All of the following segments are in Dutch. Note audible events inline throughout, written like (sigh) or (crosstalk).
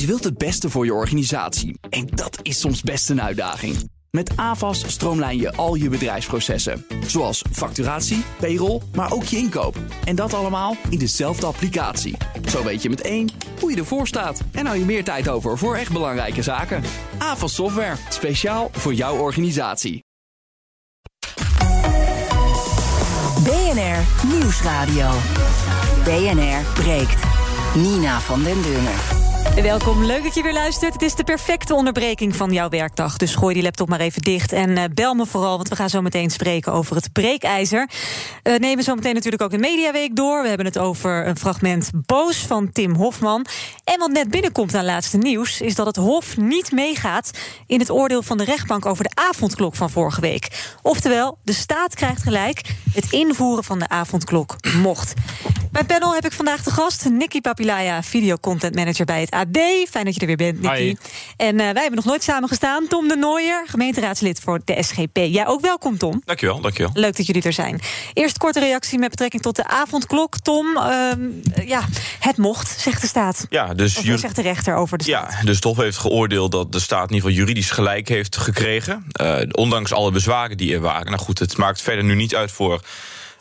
Je wilt het beste voor je organisatie. En dat is soms best een uitdaging. Met AVAS stroomlijn je al je bedrijfsprocessen. Zoals facturatie, payroll, maar ook je inkoop. En dat allemaal in dezelfde applicatie. Zo weet je met één hoe je ervoor staat. En hou je meer tijd over voor echt belangrijke zaken. AVAS Software, speciaal voor jouw organisatie. BNR Nieuwsradio. BNR breekt. Nina van den Dungen. Welkom, leuk dat je weer luistert. Het is de perfecte onderbreking van jouw werkdag. Dus gooi die laptop maar even dicht en uh, bel me vooral... want we gaan zo meteen spreken over het breekijzer. We uh, nemen zo meteen natuurlijk ook de Mediaweek door. We hebben het over een fragment Boos van Tim Hofman. En wat net binnenkomt aan laatste nieuws... is dat het Hof niet meegaat in het oordeel van de rechtbank... over de avondklok van vorige week. Oftewel, de staat krijgt gelijk. Het invoeren van de avondklok mocht. Bij panel heb ik vandaag de gast Nicky Papilaya... videocontent manager bij het AD. Fijn dat je er weer bent, Nicky. Hi. En uh, wij hebben nog nooit samen gestaan. Tom de Nooier, gemeenteraadslid voor de SGP. Jij ook welkom, Tom. Dankjewel, dankjewel. Leuk dat jullie er zijn. Eerst korte reactie met betrekking tot de avondklok. Tom, uh, ja, het mocht, zegt de staat. Ja, dus of zegt de rechter over de staat. Ja, de stof heeft geoordeeld dat de staat in ieder geval juridisch gelijk heeft gekregen. Uh, ondanks alle bezwaren die er waren. Nou goed, het maakt verder nu niet uit voor...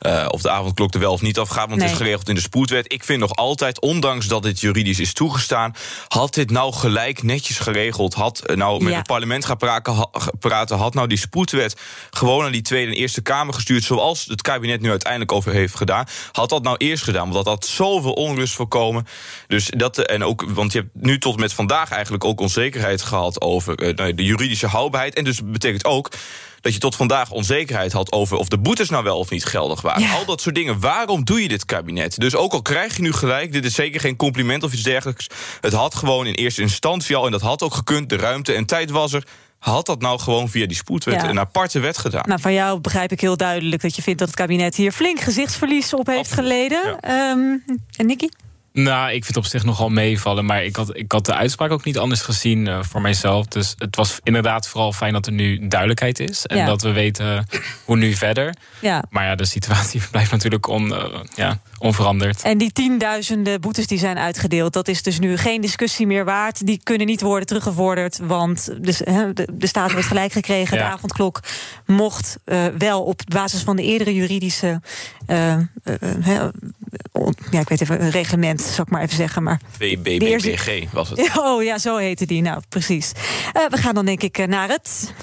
Uh, of de avondklok er wel of niet afgaat, want nee. het is geregeld in de spoedwet. Ik vind nog altijd, ondanks dat dit juridisch is toegestaan... had dit nou gelijk netjes geregeld. Had nou met ja. het parlement gaan praten... had nou die spoedwet gewoon naar die Tweede en Eerste Kamer gestuurd... zoals het kabinet nu uiteindelijk over heeft gedaan. Had dat nou eerst gedaan, want dat had zoveel onrust voorkomen. Dus dat, en ook, want je hebt nu tot met vandaag eigenlijk ook onzekerheid gehad... over uh, de juridische houdbaarheid. En dus betekent ook dat je tot vandaag onzekerheid had over of de boetes nou wel of niet geldig waren. Ja. Al dat soort dingen. Waarom doe je dit kabinet? Dus ook al krijg je nu gelijk, dit is zeker geen compliment of iets dergelijks. Het had gewoon in eerste instantie al, en dat had ook gekund, de ruimte en tijd was er had dat nou gewoon via die spoedwet ja. een aparte wet gedaan. Nou, van jou begrijp ik heel duidelijk dat je vindt dat het kabinet hier flink gezichtsverlies op heeft Absoluut. geleden. Ja. Um, en Nicky? Nou, ik vind het op zich nogal meevallen. Maar ik had, ik had de uitspraak ook niet anders gezien uh, voor mijzelf. Dus het was inderdaad vooral fijn dat er nu duidelijkheid is. En ja. dat we weten hoe nu verder. Ja. Maar ja, de situatie (laughs) blijft natuurlijk on, uh, ja, onveranderd. En die tienduizenden boetes die zijn uitgedeeld... dat is dus nu geen discussie meer waard. Die kunnen niet worden teruggevorderd. Want de, de, de staat wordt gelijk gekregen. Ja. De avondklok mocht uh, wel op basis van de eerdere juridische... ja, ik weet even, een reglement zal ik maar even zeggen. Maar BBBG was het. (laughs) Oh ja, zo heette die. Nou, precies. Uh, we gaan dan denk ik naar het...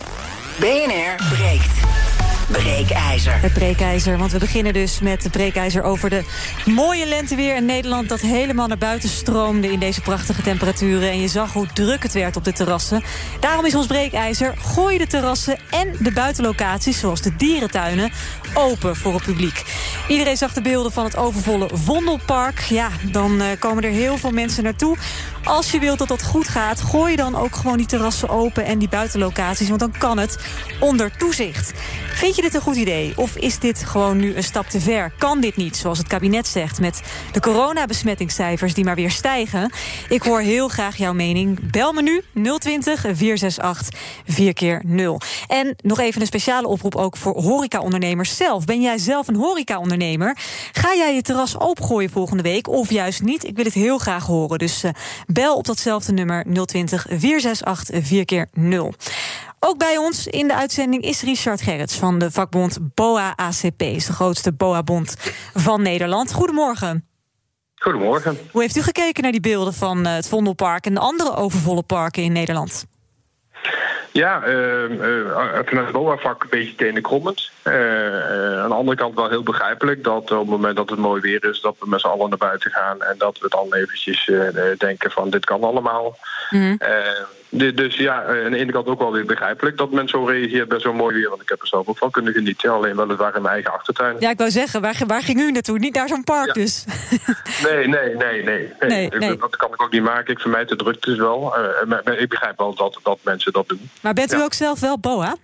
BNR breekt. Breekijzer. Het breekijzer, want we beginnen dus met het breekijzer over de mooie lenteweer in Nederland... dat helemaal naar buiten stroomde in deze prachtige temperaturen. En je zag hoe druk het werd op de terrassen. Daarom is ons breekijzer, gooi de terrassen en de buitenlocaties... zoals de dierentuinen, open voor het publiek. Iedereen zag de beelden van het overvolle Vondelpark. Ja, dan uh, komen er heel veel mensen naartoe. Als je wilt dat dat goed gaat, gooi dan ook gewoon die terrassen open... en die buitenlocaties, want dan kan het onder toezicht. Vind je dit een goed idee? Of is dit gewoon nu een stap te ver? Kan dit niet, zoals het kabinet zegt... met de coronabesmettingscijfers die maar weer stijgen? Ik hoor heel graag jouw mening. Bel me nu 020 468 4 keer 0 En nog even een speciale oproep ook voor horecaondernemers zelf. Ben jij zelf een horecaondernemer? Ga jij je terras opengooien volgende week of juist niet? Ik wil het heel graag horen, dus uh, bel op datzelfde nummer 020 468 4 keer 0 ook bij ons in de uitzending is Richard Gerrits van de vakbond BOA ACP. is de grootste BOA-bond van Nederland. Goedemorgen. Goedemorgen. Hoe heeft u gekeken naar die beelden van het Vondelpark en de andere overvolle parken in Nederland? Ja, uh, uh, vanuit het BOA-vak een beetje tenenkrommend. Uh, aan de andere kant wel heel begrijpelijk dat op het moment dat het mooi weer is... dat we met z'n allen naar buiten gaan en dat we dan eventjes denken van dit kan allemaal. Mm. Dus ja, aan de ene kant ook wel weer begrijpelijk dat men zo reageert bij zo'n mooi weer. Want ik heb er zelf ook van kunnen genieten, alleen wel het waren in mijn eigen achtertuin. Ja, ik wou zeggen, waar, waar ging u naartoe? Niet naar zo'n park ja. dus? (laughs) Nee, nee, nee, nee. nee. Dat kan ik ook niet maken. Ik vermijd de drukte dus wel. maar ik begrijp wel dat, dat mensen dat doen. Maar bent u ja. ook zelf wel BOA?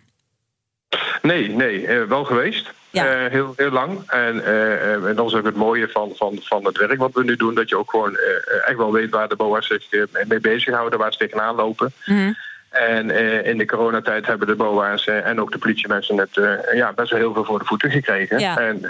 Nee, nee, wel geweest. Ja. Uh, heel, heel lang. En, uh, en dat is ook het mooie van, van, van het werk wat we nu doen. Dat je ook gewoon echt wel weet waar de BOA's zich mee bezighouden, waar ze tegenaan lopen. Mm -hmm. En in de coronatijd hebben de BOA's en ook de politiemensen net ja, best wel heel veel voor de voeten gekregen. Ja. En,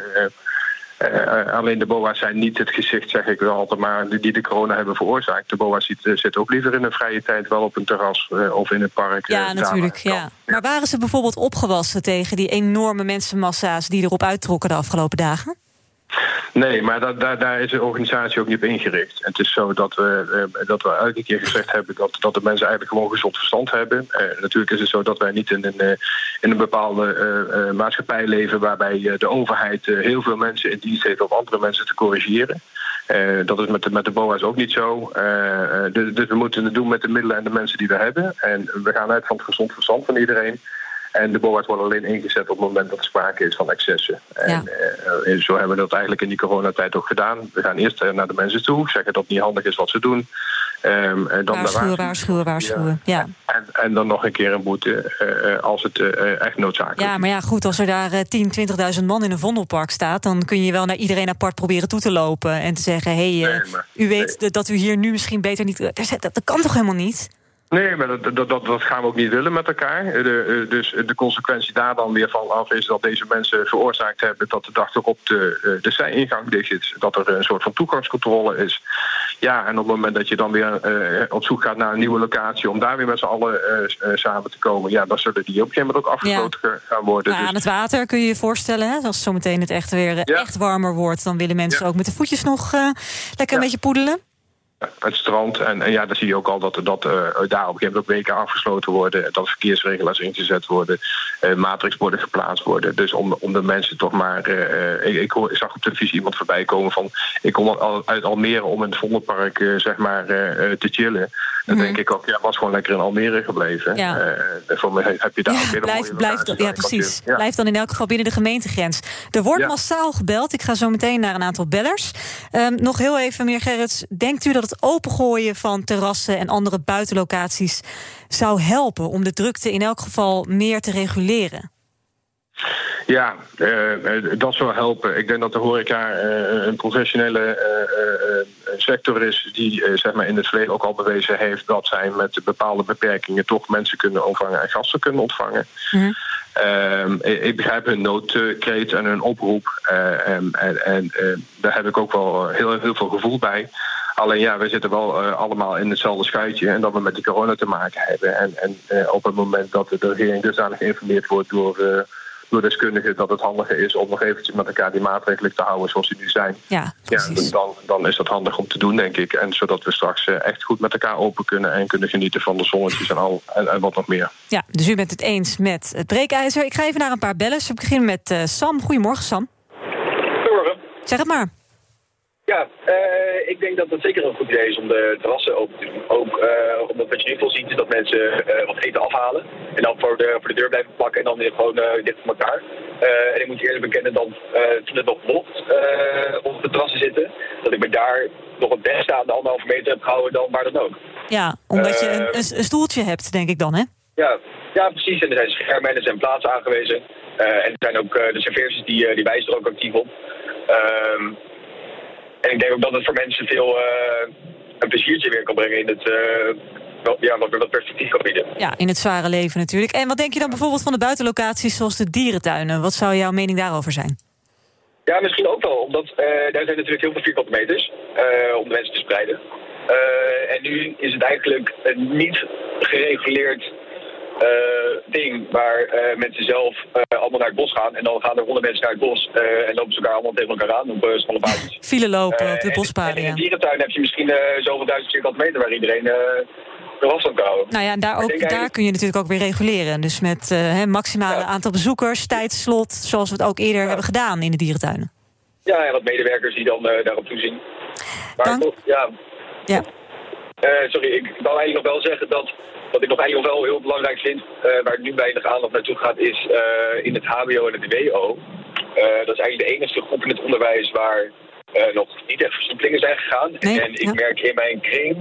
alleen de BOA's zijn niet het gezicht, zeg ik wel altijd maar, die de corona hebben veroorzaakt. De BOA's zitten zit ook liever in een vrije tijd wel op een terras of in een park. Ja, natuurlijk. Ja. Maar waren ze bijvoorbeeld opgewassen tegen die enorme mensenmassa's die erop uittrokken de afgelopen dagen? Nee, maar dat, daar, daar is de organisatie ook niet op ingericht. Het is zo dat we, uh, dat we elke keer gezegd hebben dat, dat de mensen eigenlijk gewoon gezond verstand hebben. Uh, natuurlijk is het zo dat wij niet in een, uh, in een bepaalde maatschappij leven waarbij de overheid heel veel mensen in dienst heeft om andere mensen te corrigeren. dat is met de, met de BOA's ook niet zo. dus, dus we moeten het doen met de middelen en de mensen die we hebben. En we gaan uit van het gezond verstand van iedereen. En de BOA's worden alleen ingezet op het moment dat er sprake is van excessen. En uh, zo hebben we dat eigenlijk in die coronatijd ook gedaan. We gaan eerst eh, naar de mensen toe, zeggen dat het niet handig is wat ze doen. Um, en dan waarschuwen, waarschuwen, waarschuwen. Ja. En, en, dan nog een keer een boete uh, als het uh, echt noodzakelijk is. Ja, maar ja, goed, als er daar 10, 20.000 man in een vondelpark staat... dan kun je wel naar iedereen apart proberen toe te lopen... en te zeggen, hé, hey, u weet dat u hier nu misschien beter niet... Dat, dat kan toch helemaal niet? Nee, maar dat, dat, dat, dat, gaan we ook niet willen met elkaar. De, eh, dus de consequentie daar dan weer van af is dat deze mensen veroorzaakt hebben dat de dag erop de, eh, de zijingang dicht zit. Dat er een soort van toegangscontrole is. Ja, en op het moment dat je dan weer uh, op zoek gaat naar een nieuwe locatie om daar weer met z'n allen uh, samen te komen, ja, dan zullen die op een gegeven moment ook afgesloten gaan worden. Ja, dus... Aan het water kun je je voorstellen, hè? als zometeen het echt weer echt warmer wordt, dan willen mensen ook met de voetjes nog lekker een beetje poedelen het strand. En, en ja, dan zie je ook al dat, dat uh, daar op een gegeven moment ook weken afgesloten worden. Dat verkeersregelaars ingezet worden. Uh, matrixborden geplaatst worden. Dus om, om de mensen toch maar... Uh, ik, ik, hoor, ik, zag op televisie iemand voorbij komen van... Ik kom al, uit Almere om in het Vondelpark zeg maar te chillen. Dan mhm. denk ik ook, ja, was gewoon lekker in Almere gebleven. Ja. voor mij heb je daar ja, ook weer blijf, blijf, Ja, precies. Ja. Blijf dan in elk geval binnen de gemeentegrens. Er wordt massaal gebeld. Ik ga zo meteen naar een aantal bellers. Um, nog heel even, meneer Gerrits. Denkt u dat het opengooien van terrassen en andere buitenlocaties zou helpen om de drukte in elk geval meer te reguleren? Ja, uh, dat zou helpen. Ik denk dat de horeca uh, een professionele uh, sector is die zeg maar in het verleden ook al bewezen heeft dat zij met bepaalde beperkingen toch mensen kunnen ontvangen en gasten kunnen ontvangen. Mm ik begrijp hun noodkreet en hun oproep. en, en, en daar heb ik ook wel heel, heel veel gevoel bij. Alleen ja, we zitten wel uh, allemaal in hetzelfde schuitje en dat we met die corona te maken hebben. En, en uh, op het moment dat de regering dusdanig geïnformeerd wordt door, uh, door deskundigen dat het handiger is om nog eventjes met elkaar die maatregelen te houden zoals die nu zijn. Ja, ja dan, dan is dat handig om te doen, denk ik. En zodat we straks echt goed met elkaar open kunnen en kunnen genieten van de zonnetjes en, al, en, en wat nog meer. Ja, dus u bent het eens met het breekijzer. Ik ga even naar een paar bellen. We beginnen met Sam. Goedemorgen, Sam. Goedemorgen. Zeg het maar. Ja, uh, ik denk dat het zeker een goed idee is om de terrassen open te doen. Ook uh, omdat wat je nu veel ziet is dat mensen uh, wat eten afhalen. En dan voor de, voor de deur blijven plakken en dan weer gewoon dicht van elkaar. en ik moet je eerlijk bekennen dat toen het nog mocht op de terrassen zitten, dat ik me daar nog het beste aan de anderhalve meter heb gehouden dan waar dan ook. Ja, omdat je een, een, stoeltje hebt, denk ik dan, hè? Ja, ja, precies. En er zijn schermen en er zijn plaatsen aangewezen. en er zijn ook de serveerters die, die wijzen er ook actief op. En ik denk ook dat het voor mensen veel uh, een pleziertje weer kan brengen in het... Uh, ja, wat, wat perspectief kan bieden. Ja, in het zware leven natuurlijk. En wat denk je dan bijvoorbeeld van de buitenlocaties zoals de dierentuinen? Wat zou jouw mening daarover zijn? Ja, misschien ook wel. Omdat uh, daar zijn natuurlijk heel veel vierkante meters om de mensen te spreiden. en nu is het eigenlijk niet gereguleerd ding waar uh, mensen zelf uh, allemaal naar het bos gaan. En dan gaan er honderd mensen naar het bos en lopen ze elkaar allemaal tegen elkaar aan op smalle basis. (laughs) File lopen op de bospaden, In de dierentuin heb je misschien zoveel duizend vierkante meter waar iedereen er. Nou ja, en daar, ook, daar kun je natuurlijk ook weer reguleren. Dus met he, maximale aantal bezoekers, tijdslot, zoals we het ook eerder hebben gedaan in de dierentuinen. Ja, en wat medewerkers die dan daarop toezien. Maar Dank. Toch, ja. ja. sorry, ik wil eigenlijk nog wel zeggen dat wat ik nog eigenlijk wel heel belangrijk vind, uh, waar nu weinig aandacht naartoe gaat, is uh, in het HBO en het WO. Eh, dat is eigenlijk de enige groep in het onderwijs waar nog niet echt versoepelingen zijn gegaan. Nee, en ik merk in mijn kring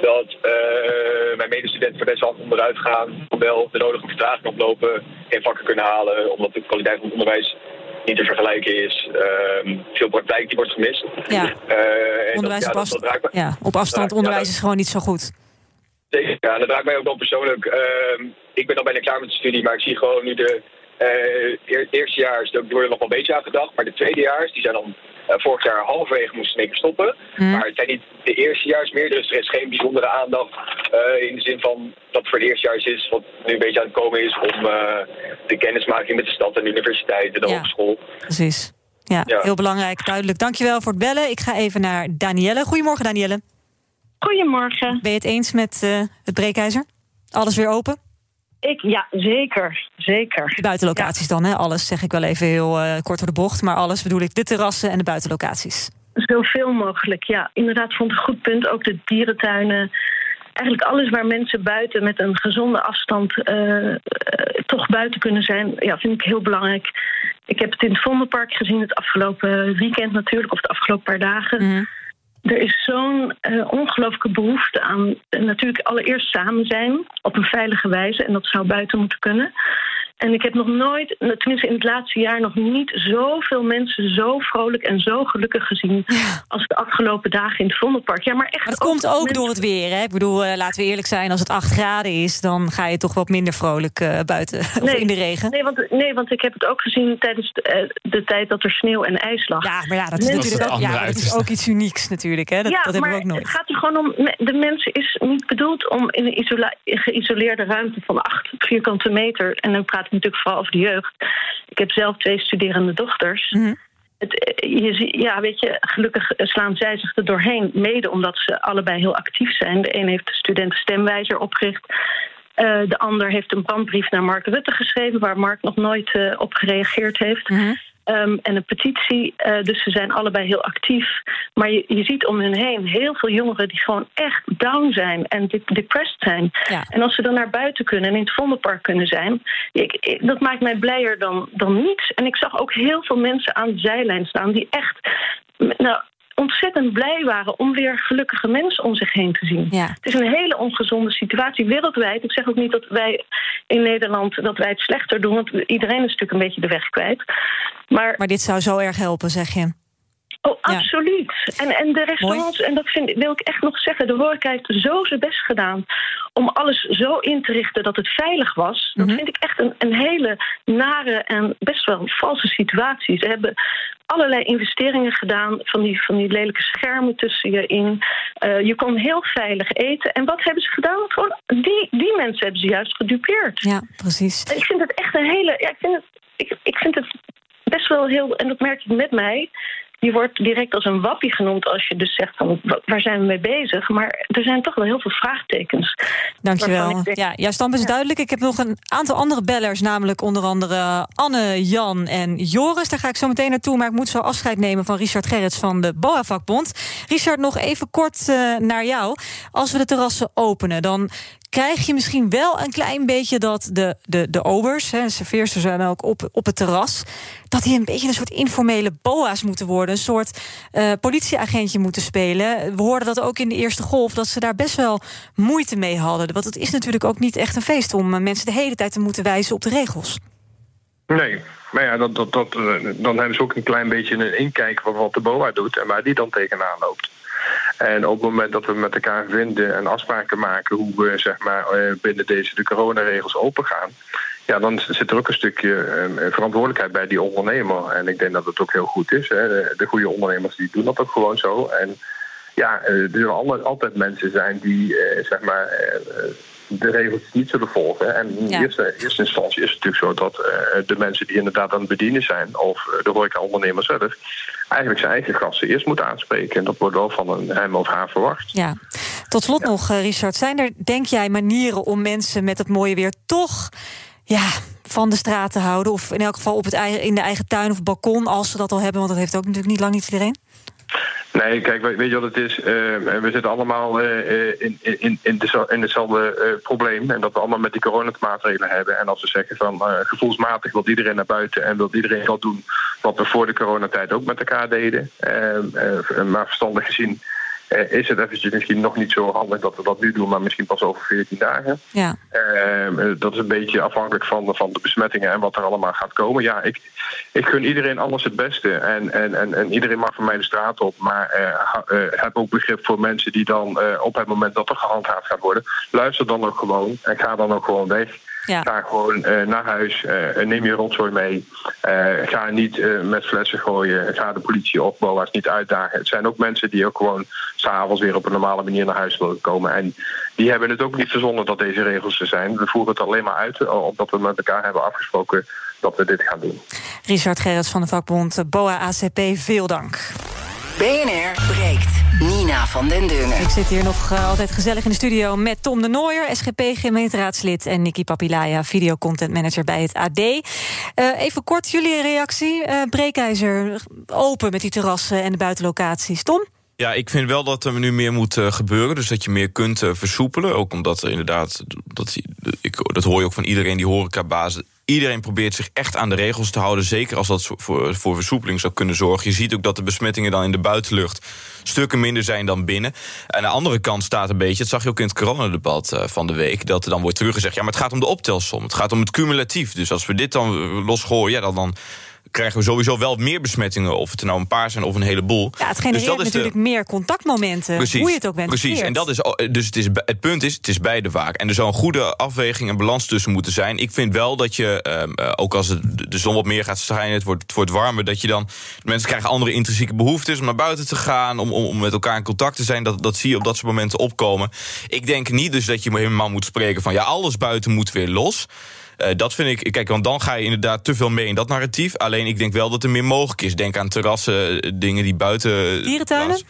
dat mijn medestudenten voor deze hand onderuit gaan, wel de nodige vertraging oplopen, geen vakken kunnen halen, omdat de kwaliteit van het onderwijs niet te vergelijken is. Uh, veel praktijk die wordt gemist. Ja, onderwijs afstand, ja, op afstand onderwijs is gewoon niet zo goed. Zeker, ja, dat raakt mij ook wel persoonlijk. Uh, ik ben al bijna klaar met de studie, maar ik zie gewoon nu de uh, eerstejaars, die worden nog wel een beetje aangedacht. Maar de tweedejaars, die zijn dan vorig jaar halverwege moesten mee stoppen. Mhm. Maar het zijn niet de eerstejaars meer, dus er is geen bijzondere aandacht in de zin van dat voor de eerstejaars is, wat nu een beetje aan het komen is, om de kennismaking met de stad en de universiteit en de hogeschool. Precies. Ja, heel belangrijk, duidelijk. Dankjewel voor het bellen. Ik ga even naar Danielle. Goedemorgen, Danielle. Goedemorgen. Ben je het eens met uh, het breekijzer? Alles weer open? Ik, ja, zeker. zeker. De buitenlocaties dan, hè? Alles zeg ik wel even heel uh, kort door de bocht. Maar alles bedoel ik, de terrassen en de buitenlocaties. Zoveel mogelijk, ja. Inderdaad, vond ik een goed punt. Ook de dierentuinen. Eigenlijk alles waar mensen buiten met een gezonde afstand uh, toch buiten kunnen zijn, ja, vind ik heel belangrijk. Ik heb het in het Vondelpark gezien het afgelopen weekend natuurlijk, of de afgelopen paar dagen. Mhm. Er is zo'n uh, ongelooflijke behoefte aan uh, natuurlijk allereerst samen zijn op een veilige wijze. En dat zou buiten moeten kunnen. En ik heb nog nooit, tenminste in het laatste jaar, nog niet zoveel mensen zo vrolijk en zo gelukkig gezien. als de afgelopen dagen in het Vondelpark. Ja, maar echt. het komt ook door het weer, hè? Ik bedoel, uh, laten we eerlijk zijn, als het 8 graden is, dan ga je toch wat minder vrolijk uh, buiten (laughs) nee, of in de regen. Nee want, nee, want ik heb het ook gezien tijdens de, uh, de tijd dat er sneeuw en ijs lag. Ja, maar ja, dat is natuurlijk ook, ja, dat is ook iets unieks natuurlijk. Hè? Dat, ja, dat hebben we ook nooit. Het gaat er gewoon om. De mensen is niet bedoeld om in een geïsoleerde ruimte van 8 vierkante meter. En dan praat ik natuurlijk vooral over de jeugd. Ik heb zelf twee studerende dochters. Mhm. Het, je, ja, weet je, gelukkig slaan zij zich er doorheen. Mede omdat ze allebei heel actief zijn. De een heeft de studenten stemwijzer opgericht. Uh, de ander heeft een brandbrief naar Mark Rutte geschreven, waar Mark nog nooit uh, op gereageerd heeft. Mhm. Um, en een petitie. Uh, dus ze zijn allebei heel actief. Maar je, je ziet om hen heen heel veel jongeren die gewoon echt down zijn en depressed zijn. Ja. En als ze dan naar buiten kunnen en in het Vondelpark kunnen zijn, ik, ik, dat maakt mij blijer dan, dan niets. En ik zag ook heel veel mensen aan de zijlijn staan die echt. Nou, ontzettend blij waren om weer gelukkige mensen om zich heen te zien. Ja. Het is een hele ongezonde situatie wereldwijd. Ik zeg ook niet dat wij in Nederland dat wij het slechter doen, want iedereen is natuurlijk een beetje de weg kwijt. Maar, maar dit zou zo erg helpen, zeg je. Oh, absoluut. Ja. En, en de restaurants, Mooi. en dat vind, wil ik echt nog zeggen, de horeca heeft zo zijn best gedaan om alles zo in te richten dat het veilig was. Dat Mhm. vind ik echt een, een hele nare en best wel valse situatie. Ze hebben allerlei investeringen gedaan van die, van die lelijke schermen tussen je in. Uh, je kon heel veilig eten. En wat hebben ze gedaan? Gewoon, die, die mensen hebben ze juist gedupeerd. Ja, precies. Ik vind het echt een hele. Ja, ik, vind het, ik, ik vind het best wel heel. En dat merk ik met mij. Je wordt direct als een wappie genoemd als je dus zegt van waar zijn we mee bezig. Maar er zijn toch wel heel veel vraagtekens. Dankjewel. Denk, ja, jouw standpunt is duidelijk. Ik heb nog een aantal andere bellers, namelijk onder andere Anne, Jan en Joris. Daar ga ik zo meteen naartoe, maar ik moet zo afscheid nemen van Richard Gerrits van de BOA-vakbond. Richard, nog even kort uh, naar jou. Als we de terrassen openen, dan krijg je misschien wel een klein beetje dat de, de, de obers, hè, serveersters zijn ook op, op het terras, dat die een beetje een soort informele boa's moeten worden. Een soort uh, politieagentje moeten spelen. We hoorden dat ook in de eerste golf, dat ze daar best wel moeite mee hadden. Want het is natuurlijk ook niet echt een feest om mensen de hele tijd te moeten wijzen op de regels. Nee, maar ja, dat, dat, dat, dan hebben ze ook een klein beetje een inkijk van wat de BOA doet en waar die dan tegenaan loopt. En op het moment dat we met elkaar vinden en afspraken maken hoe we zeg maar, binnen deze de coronaregels open gaan, ja, dan zit er ook een stukje uh, verantwoordelijkheid bij die ondernemer. En ik denk dat het ook heel goed is. Hè. De, de goede ondernemers die doen dat ook gewoon zo. En ja, er zullen altijd mensen zijn die zeg maar, de regels niet zullen volgen. En in ja. eerste, eerste instantie is het natuurlijk zo dat de mensen die inderdaad aan het bedienen zijn, of de horeca-ondernemer zelf, eigenlijk zijn eigen gasten eerst moeten aanspreken. En dat wordt wel van een hem of haar verwacht. Ja. Tot slot ja. nog, Richard. Zijn er, denk jij, manieren om mensen met het mooie weer toch ja, van de straat te houden? Of in elk geval op het eigen, in de eigen tuin of balkon, als ze dat al hebben? Want dat heeft ook natuurlijk niet lang niet iedereen. Nee, kijk, weet je wat het is? Uh, we zitten allemaal uh, in, in, in, de, in hetzelfde uh, probleem. En dat we allemaal met die coronamaatregelen hebben. En als we zeggen van gevoelsmatig wil iedereen naar buiten en wil iedereen wel doen wat we voor de coronatijd ook met elkaar deden. maar verstandig gezien uh, is het eventjes misschien nog niet zo handig dat we dat nu doen, maar misschien pas over 14 dagen. Ja. Uh, dat is een beetje afhankelijk van, van de besmettingen en wat er allemaal gaat komen. Ja, ik, ik gun iedereen alles het beste en, en, en, en iedereen mag van mij de straat op, maar uh, heb ook begrip voor mensen die dan op het moment dat er gehandhaafd gaat worden, luister dan ook gewoon en ga dan ook gewoon weg. Ga gewoon naar huis, neem je rotzooi mee. ga niet met flessen gooien. Ga de politie of BOA's niet uitdagen. Het zijn ook mensen die ook gewoon s'avonds weer op een normale manier naar huis willen komen. En die hebben het ook niet verzonnen dat deze regels er zijn. We voeren het alleen maar uit, omdat we met elkaar hebben afgesproken dat we dit gaan doen. Richard Gerrits van de vakbond BOA ACP, veel dank. BNR. Nina van den Dungen. Ik zit hier nog uh, altijd gezellig in de studio met Tom de Nooier, SGP-gemeenteraadslid... en Nikki Papilaya, videocontent manager bij het AD. Uh, eh, even kort jullie reactie. Uh, Breekijzer open met die terrassen en de buitenlocaties. Tom? Ja, ik vind wel dat er nu meer moet gebeuren. Dus dat je meer kunt versoepelen. Ook omdat er inderdaad, dat, ik, dat hoor je ook van iedereen die horecabaas Iedereen probeert zich echt aan de regels te houden. Zeker als dat voor, voor versoepeling zou kunnen zorgen. Je ziet ook dat de besmettingen dan in de buitenlucht stukken minder zijn dan binnen. Aan de andere kant staat een beetje, dat zag je ook in het coronadebat uh, van de week, dat er dan wordt teruggezegd: ja, maar het gaat om de optelsom. Het gaat om het cumulatief. Dus als we dit dan losgooien, ja, dan, dan krijgen we sowieso wel meer besmettingen. Of het er nou een paar zijn of een heleboel. Ja, het genereert dus dat natuurlijk meer contactmomenten. Precies, hoe je het ook bent. Precies, en dat is, dus het, is, het punt is, het is beide vaak. En er zou een goede afweging en balans tussen moeten zijn. Ik vind wel dat je, ehm, eh, ook als het, de zon wat meer gaat schijnen... het wordt, het wordt warmer, dat je dan... mensen krijgen andere intrinsieke behoeftes om naar buiten te gaan... om, om, om met elkaar in contact te zijn. Dat, dat zie je op dat soort momenten opkomen. Ik denk niet dus dat je helemaal moet spreken van... ja, alles buiten moet weer los... Uh, dat vind ik, kijk, want dan ga je inderdaad te veel mee in dat narratief. Alleen ik denk wel dat er meer mogelijk is. Denk aan terrassen, eh, dingen die buiten. Dierentuinen?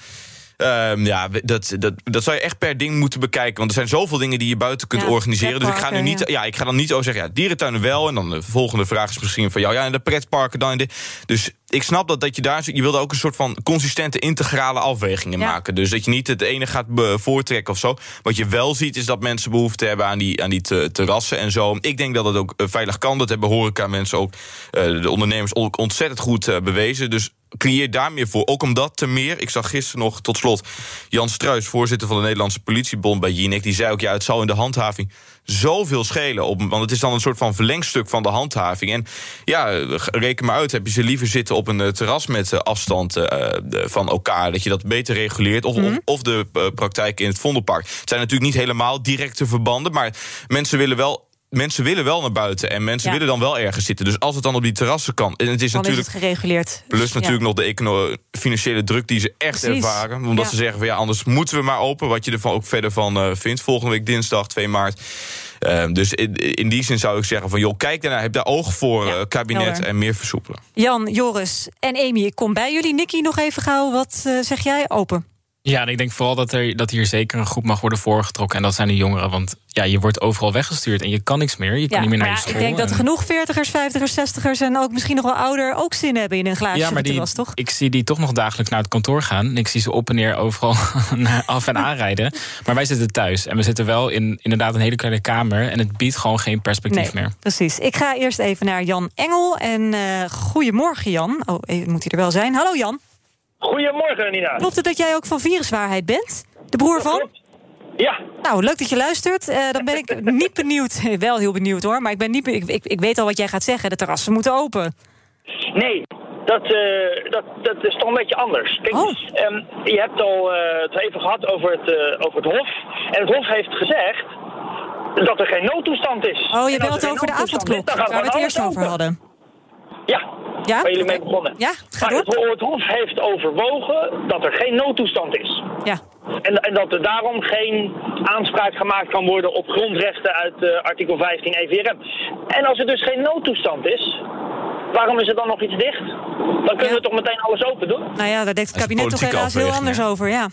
Um, ja, dat, dat, dat zou je echt per ding moeten bekijken. Want er zijn zoveel dingen die je buiten kunt organiseren. Dus ik ga nu niet. Ja. ik ga dan niet zo zeggen. Ja, dierentuinen wel. En dan de volgende vraag is misschien van jou. Ja, en de pretparken dan. De, dus ik snap dat, dat je daar. Je wilde ook een soort van consistente, integrale afwegingen maken. Dus dat je niet het ene gaat voortrekken of zo. Wat je wel ziet, is dat mensen behoefte hebben aan die, aan die terrassen en zo. Ik denk dat het ook eh, veilig kan. Dat hebben horeca mensen ook, uh, de ondernemers ook ontzettend goed uh, bewezen. Dus creëer daar meer voor. Ook omdat te meer, ik zag gisteren nog tot slot Jan Struis, voorzitter van de Nederlandse politiebond bij Jinek, die zei ook: ja, het zal in de handhaving zoveel schelen. Op, want het is dan een soort van verlengstuk van de handhaving. En ja, reken maar uit, heb je ze liever zitten op een eh, terras met uh, afstand uh, van elkaar, dat je dat beter reguleert. Of, of, mhm. of, de praktijk in het Vondelpark. Het zijn natuurlijk niet helemaal directe verbanden, maar mensen willen wel mensen willen wel naar buiten en mensen willen dan wel ergens zitten. Dus als het dan op die terrassen kan. En het is natuurlijk. het gereguleerd. Plus natuurlijk nog de financiële druk die ze echt ervaren. Omdat ze zeggen van ja, anders moeten we maar open. Wat je er ook verder van uh, vindt. Volgende week dinsdag 2 maart. Uh, dus in, in, die zin zou ik zeggen van joh, kijk daarnaar, heb daar oog voor uh, kabinet en meer versoepelen. Jan, Joris en Amy, ik kom bij jullie. Nicky, nog even gauw. Wat uh, zeg jij? Open. Ja, en ik denk vooral dat, er, dat hier zeker een groep mag worden voorgetrokken. En dat zijn de jongeren. Want ja, je wordt overal weggestuurd en je kan niks meer. Je kan niet meer naar je school. Ik denk dat genoeg veertigers, vijftigers, zestigers en ook misschien nog wel ouder ook zin hebben in een glaasje ja, maar die, was, toch? Ik zie die toch nog dagelijks naar het kantoor gaan. Ik zie ze op en neer overal (laughs) af en aanrijden. Maar wij zitten thuis en we zitten wel in inderdaad een hele kleine kamer. En het biedt gewoon geen perspectief meer. Precies. Ik ga eerst even naar Jan Engel. En uh, goedemorgen, Jan. Oh, moet hij er wel zijn. Hallo, Jan. Goedemorgen, Nina. Klopt het dat jij ook van viruswaarheid bent? De broer van? Ja. Nou, leuk dat je luistert. Uh, dan ben ik (laughs) niet benieuwd. Wel heel benieuwd hoor, maar ik, ben niet, ik, ik, ik weet al wat jij gaat zeggen. De terrassen moeten open. Nee, dat, uh, dat, dat is toch een beetje anders. Kijk, oh. um, je hebt al uh, het even gehad over het, uh, over het Hof. En het Hof heeft gezegd dat er geen noodtoestand is. Oh, je belt over de avondklok, waar we het eerst over hadden. Ja, ja? waar jullie mee begonnen. Ja, ga maar het, het, Hof heeft overwogen dat er geen noodtoestand is. Ja. En, en, dat er daarom geen aanspraak gemaakt kan worden op grondrechten uit uh, artikel 15 EVRM. En als er dus geen noodtoestand is, waarom is er dan nog iets dicht? Dan kunnen we toch meteen alles open doen? Nou ja, daar denkt het kabinet toch helaas heel anders over, ja.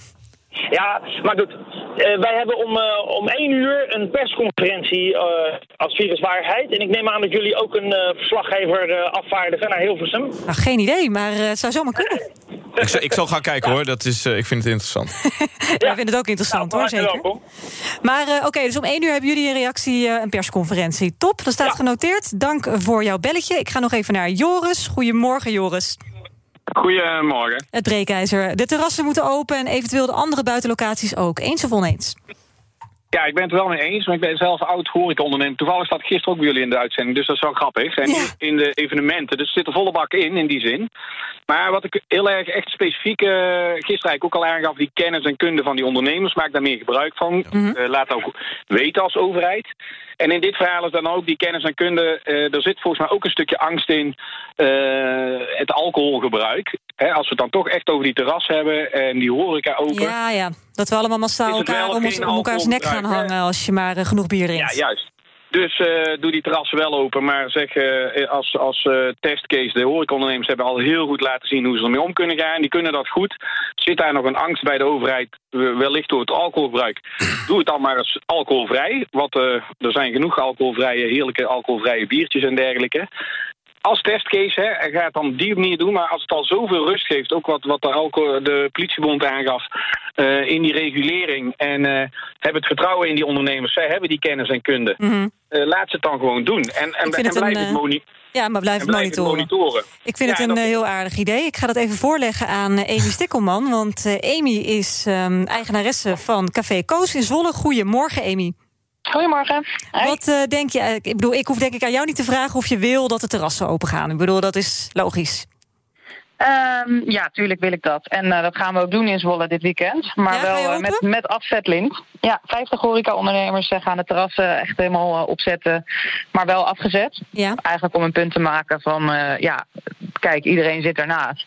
Ja, maar goed. Uh, wij hebben om, uh, om één uur een persconferentie uh, als viruswaarheid. En ik neem aan dat jullie ook een verslaggever afvaardigen naar Hilversum. Nou, geen idee, maar het zou zomaar kunnen. ik, zal, ik zal gaan kijken hoor, dat is, ik vind het interessant. (laughs) ja, ik vind het ook interessant nou, hoor, zeker. Welkom. Maar oké, dus om één uur hebben jullie een reactie, een persconferentie. Top, dat staat genoteerd. Dank voor jouw belletje. Ik ga nog even naar Joris. Goedemorgen Joris. Goedemorgen. Het breekijzer. De terrassen moeten open en eventueel de andere buitenlocaties ook. Eens of oneens? Ja, ik ben het er wel mee eens, maar ik ben zelf oud horecaondernemer. Toevallig staat gisteren ook bij jullie in de uitzending, dus dat is wel grappig. En in de evenementen, dus er zit er volle bak in, in die zin. Maar wat ik heel erg echt specifiek uh, gisteren eigenlijk ook al aangaf, die kennis en kunde van die ondernemers, maak daar meer gebruik van. Mm laat ook weten als overheid. En in dit verhaal is dan ook die kennis en kunde. Uh, er zit volgens mij ook een stukje angst in het alcoholgebruik. Hè, als we het dan toch echt over die terras hebben en die horeca open. Ja, ja. Dat we allemaal massaal elkaar om, ons, om elkaars nek gaan hangen als je maar uh, genoeg bier drinkt. Ja, juist. Dus uh, doe die terrassen wel open. Maar zeg, uh, als, als testcase, de horecaondernemers hebben al heel goed laten zien hoe ze ermee om kunnen gaan. Die kunnen dat goed. Zit daar nog een angst bij de overheid, wellicht door het alcoholgebruik? Doe het dan maar eens alcoholvrij. Want er zijn genoeg alcoholvrije, heerlijke alcoholvrije biertjes en dergelijke als testcase, hè, ga het dan op die manier doen. Maar als het al zoveel rust geeft, ook wat, wat de, de politiebond aangaf uh, in die regulering. En uh, heb het vertrouwen in die ondernemers. Zij hebben die kennis en kunde. Mm -hmm. uh, laat ze het dan gewoon doen. En, en, en blijf het monitoren. Ja, maar blijf, het monitoren. monitoren. Ik vind ja, het een heel aardig idee. Ik ga dat even voorleggen aan Amy Stikkelman. Want Amy is um, eigenaresse van Café Koos in Zwolle. Goedemorgen, Amy. Goedemorgen. Hi. Wat uh, denk je? Ik bedoel, ik hoef denk ik aan jou niet te vragen of je wil dat de terrassen open gaan. Ik bedoel, dat is logisch. Um, ja, tuurlijk wil ik dat. En uh, dat gaan we ook doen in Zwolle dit weekend. Maar ja, wel uh, met, met afzetlint. Ja, 50 horeca-ondernemers gaan de terrassen echt helemaal opzetten. Maar wel afgezet. Ja. Eigenlijk om een punt te maken van... ja, kijk, iedereen zit ernaast.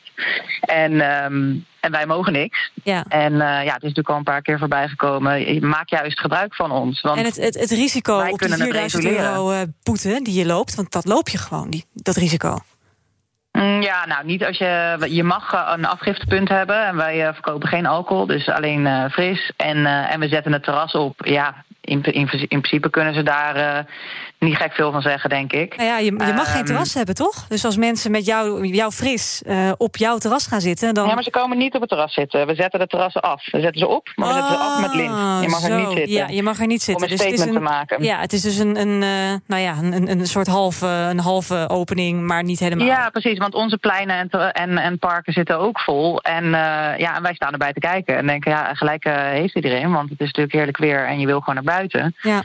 En... Um, en wij mogen niks. Ja. En uh, ja, het is natuurlijk al een paar keer voorbij gekomen. Maak juist gebruik van ons. Want en het, het, het risico op die 4000 euro uh, boete die je loopt... want dat loop je gewoon, die, dat risico. Mm, ja, nou niet als je. Je mag een afgiftepunt hebben en wij verkopen geen alcohol, dus alleen fris. En, en we zetten het terras op. Ja, in, in, in principe kunnen ze daar niet gek veel van zeggen, denk ik. Nou ja, je, je mag um, geen terras hebben, toch? Dus als mensen met jou, jou fris op jouw terras gaan zitten, dan. Ja, maar ze komen niet op het terras zitten. We zetten de terrassen af. We zetten ze op, maar we zetten ze af met lint. Je mag zo. er niet zitten. Ja, je mag er niet zitten. Om een dus statement het is een, te maken. Ja, het is dus een, een, nou ja, een, een soort halve, een halve opening, maar niet helemaal. Ja, precies. Want onze pleinen en, en, en parken zitten ook vol. En, ja, en wij staan erbij te kijken en denken, ja, gelijk heeft iedereen. Want het is natuurlijk heerlijk weer en je wil gewoon naar buiten. Ja.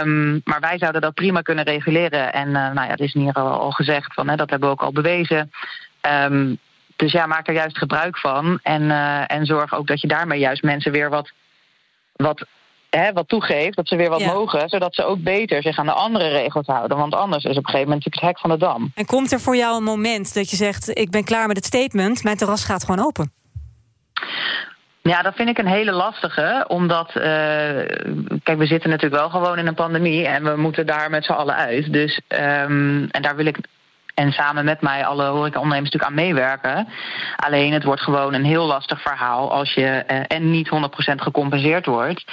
Um, maar wij zouden dat prima kunnen reguleren. En uh, nou ja, het is in ieder geval al gezegd, van, hè, dat hebben we ook al bewezen. Um, dus ja, maak er juist gebruik van. En, uh, en zorg ook dat je daarmee juist mensen weer wat, wat, hè, wat toegeeft. Dat ze weer wat Ja. mogen. Zodat ze ook beter zich aan de andere regels houden. Want anders is op een gegeven moment natuurlijk het hek van de dam. En komt er voor jou een moment dat je zegt: Ik ben klaar met het statement, mijn terras gaat gewoon open? Ja, dat vind ik een hele lastige. Omdat, uh, kijk, we zitten natuurlijk wel gewoon in een pandemie. En we moeten daar met z'n allen uit. Dus, um, en daar wil ik en samen met mij alle horecaondernemers natuurlijk aan meewerken. Alleen het wordt gewoon een heel lastig verhaal als je uh, en niet 100% gecompenseerd wordt.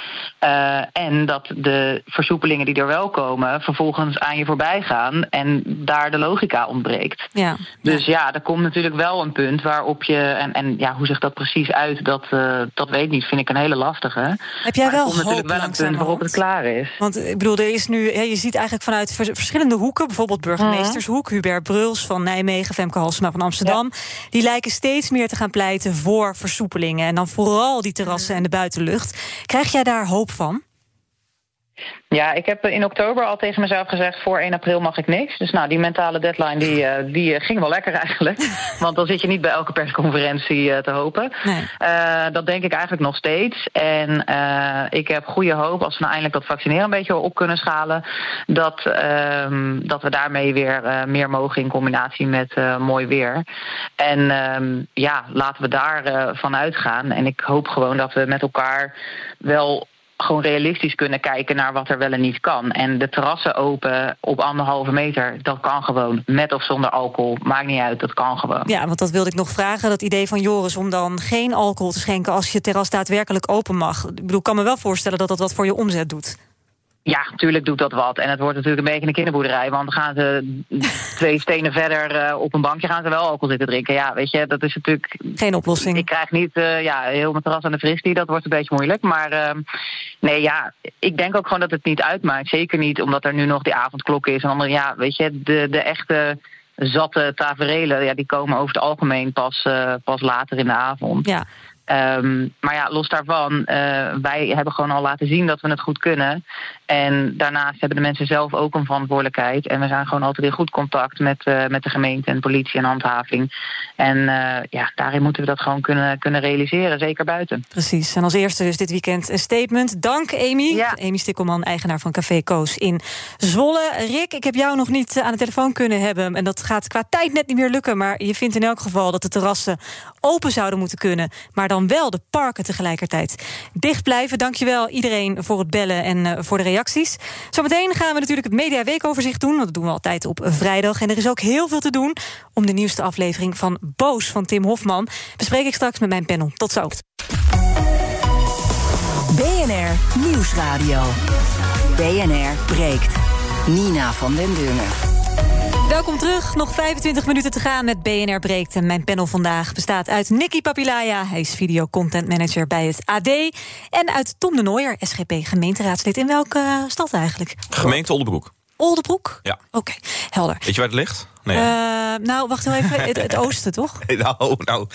Uh, en dat de versoepelingen die er wel komen vervolgens aan je voorbij gaan en daar de logica ontbreekt. Ja. Dus ja, er komt natuurlijk wel een punt waarop je, en, en ja, hoe zich dat precies uit, dat, uh, dat weet ik niet, vind ik een hele lastige. Heb jij wel er komt natuurlijk hoop wel een punt waarop het klaar is. Want ik bedoel, er is nu, je ziet eigenlijk vanuit vers- verschillende hoeken, bijvoorbeeld burgemeestershoek, Hubert Bruls van Nijmegen, Femke Halsema van Amsterdam, die lijken steeds meer te gaan pleiten voor versoepelingen. En dan vooral die terrassen en de buitenlucht. Krijg jij daar hoop van? Ja, ik heb in oktober al tegen mezelf gezegd... voor 1 april mag ik niks. Dus nou, die mentale deadline die, uh, die ging wel lekker eigenlijk. (laughs) Want dan zit je niet bij elke persconferentie uh, te hopen. Nee. Uh, dat denk ik eigenlijk nog steeds. En ik heb goede hoop als we nou eindelijk dat vaccineren een beetje op kunnen schalen... dat, uh, dat we daarmee weer meer mogen in combinatie met mooi weer. En uh, ja, laten we daar uh, van uitgaan. En ik hoop gewoon dat we met elkaar wel gewoon realistisch kunnen kijken naar wat er wel en niet kan. En de terrassen open op anderhalve meter, dat kan gewoon. Met of zonder alcohol, maakt niet uit, dat kan gewoon. Ja, want dat wilde ik nog vragen. Dat idee van Joris om dan geen alcohol te schenken... als je terras daadwerkelijk open mag. Ik bedoel, ik kan me wel voorstellen dat dat wat voor je omzet doet. Ja, natuurlijk doet dat wat. En het wordt natuurlijk een beetje een kinderboerderij. Want dan gaan ze (laughs) twee stenen verder uh, op een bankje gaan ze wel alcohol zitten drinken. Ja, weet je, dat is natuurlijk... Geen oplossing. Ik krijg niet uh, ja, heel mijn terras aan de fristie. Dat wordt een beetje moeilijk. Maar uh, nee, ja, ik denk ook gewoon dat het niet uitmaakt. Zeker niet omdat er nu nog die avondklok is. En andere, ja, weet je, de, de echte zatte taferelen, ja, die komen over het algemeen pas, uh, pas later in de avond. Ja. Ehm, maar ja, los daarvan, uh, wij hebben gewoon al laten zien dat we het goed kunnen. En daarnaast hebben de mensen zelf ook een verantwoordelijkheid. En we zijn gewoon altijd in goed contact met, uh, met de gemeente en politie en handhaving. En uh, ja, daarin moeten we dat gewoon kunnen, kunnen realiseren, zeker buiten. Precies. En als eerste dus dit weekend een statement. Dank, Amy. Ja. Amy Stikkelman, eigenaar van Café Koos in Zwolle. Rick, ik heb jou nog niet aan de telefoon kunnen hebben. En dat gaat qua tijd net niet meer lukken. Maar je vindt in elk geval dat de terrassen open zouden moeten kunnen. Maar dan wel de parken tegelijkertijd dicht blijven. Dankjewel iedereen voor het bellen en uh, voor de reacties. Zometeen gaan we natuurlijk het Media Weekoverzicht doen. Want dat doen we altijd op vrijdag. En er is ook heel veel te doen om de nieuwste aflevering van Boos van Tim Hofman. Bespreek ik straks met mijn panel. Tot zo. BNR Nieuwsradio. BNR breekt. Nina van den Dungen. Welkom terug. Nog 25 minuten te gaan met BNR Breekt. En mijn panel vandaag bestaat uit Nicky Papilaya. Hij is video content manager bij het AD. En uit Tom de Nooier, SGP gemeenteraadslid. In welke stad eigenlijk? Gemeente Oldebroek. Oldebroek? Ja. Oké, helder. Weet je waar het ligt? Nee. Uh, nou, wacht even. Het, het, oosten, toch? (laughs) nou, nou,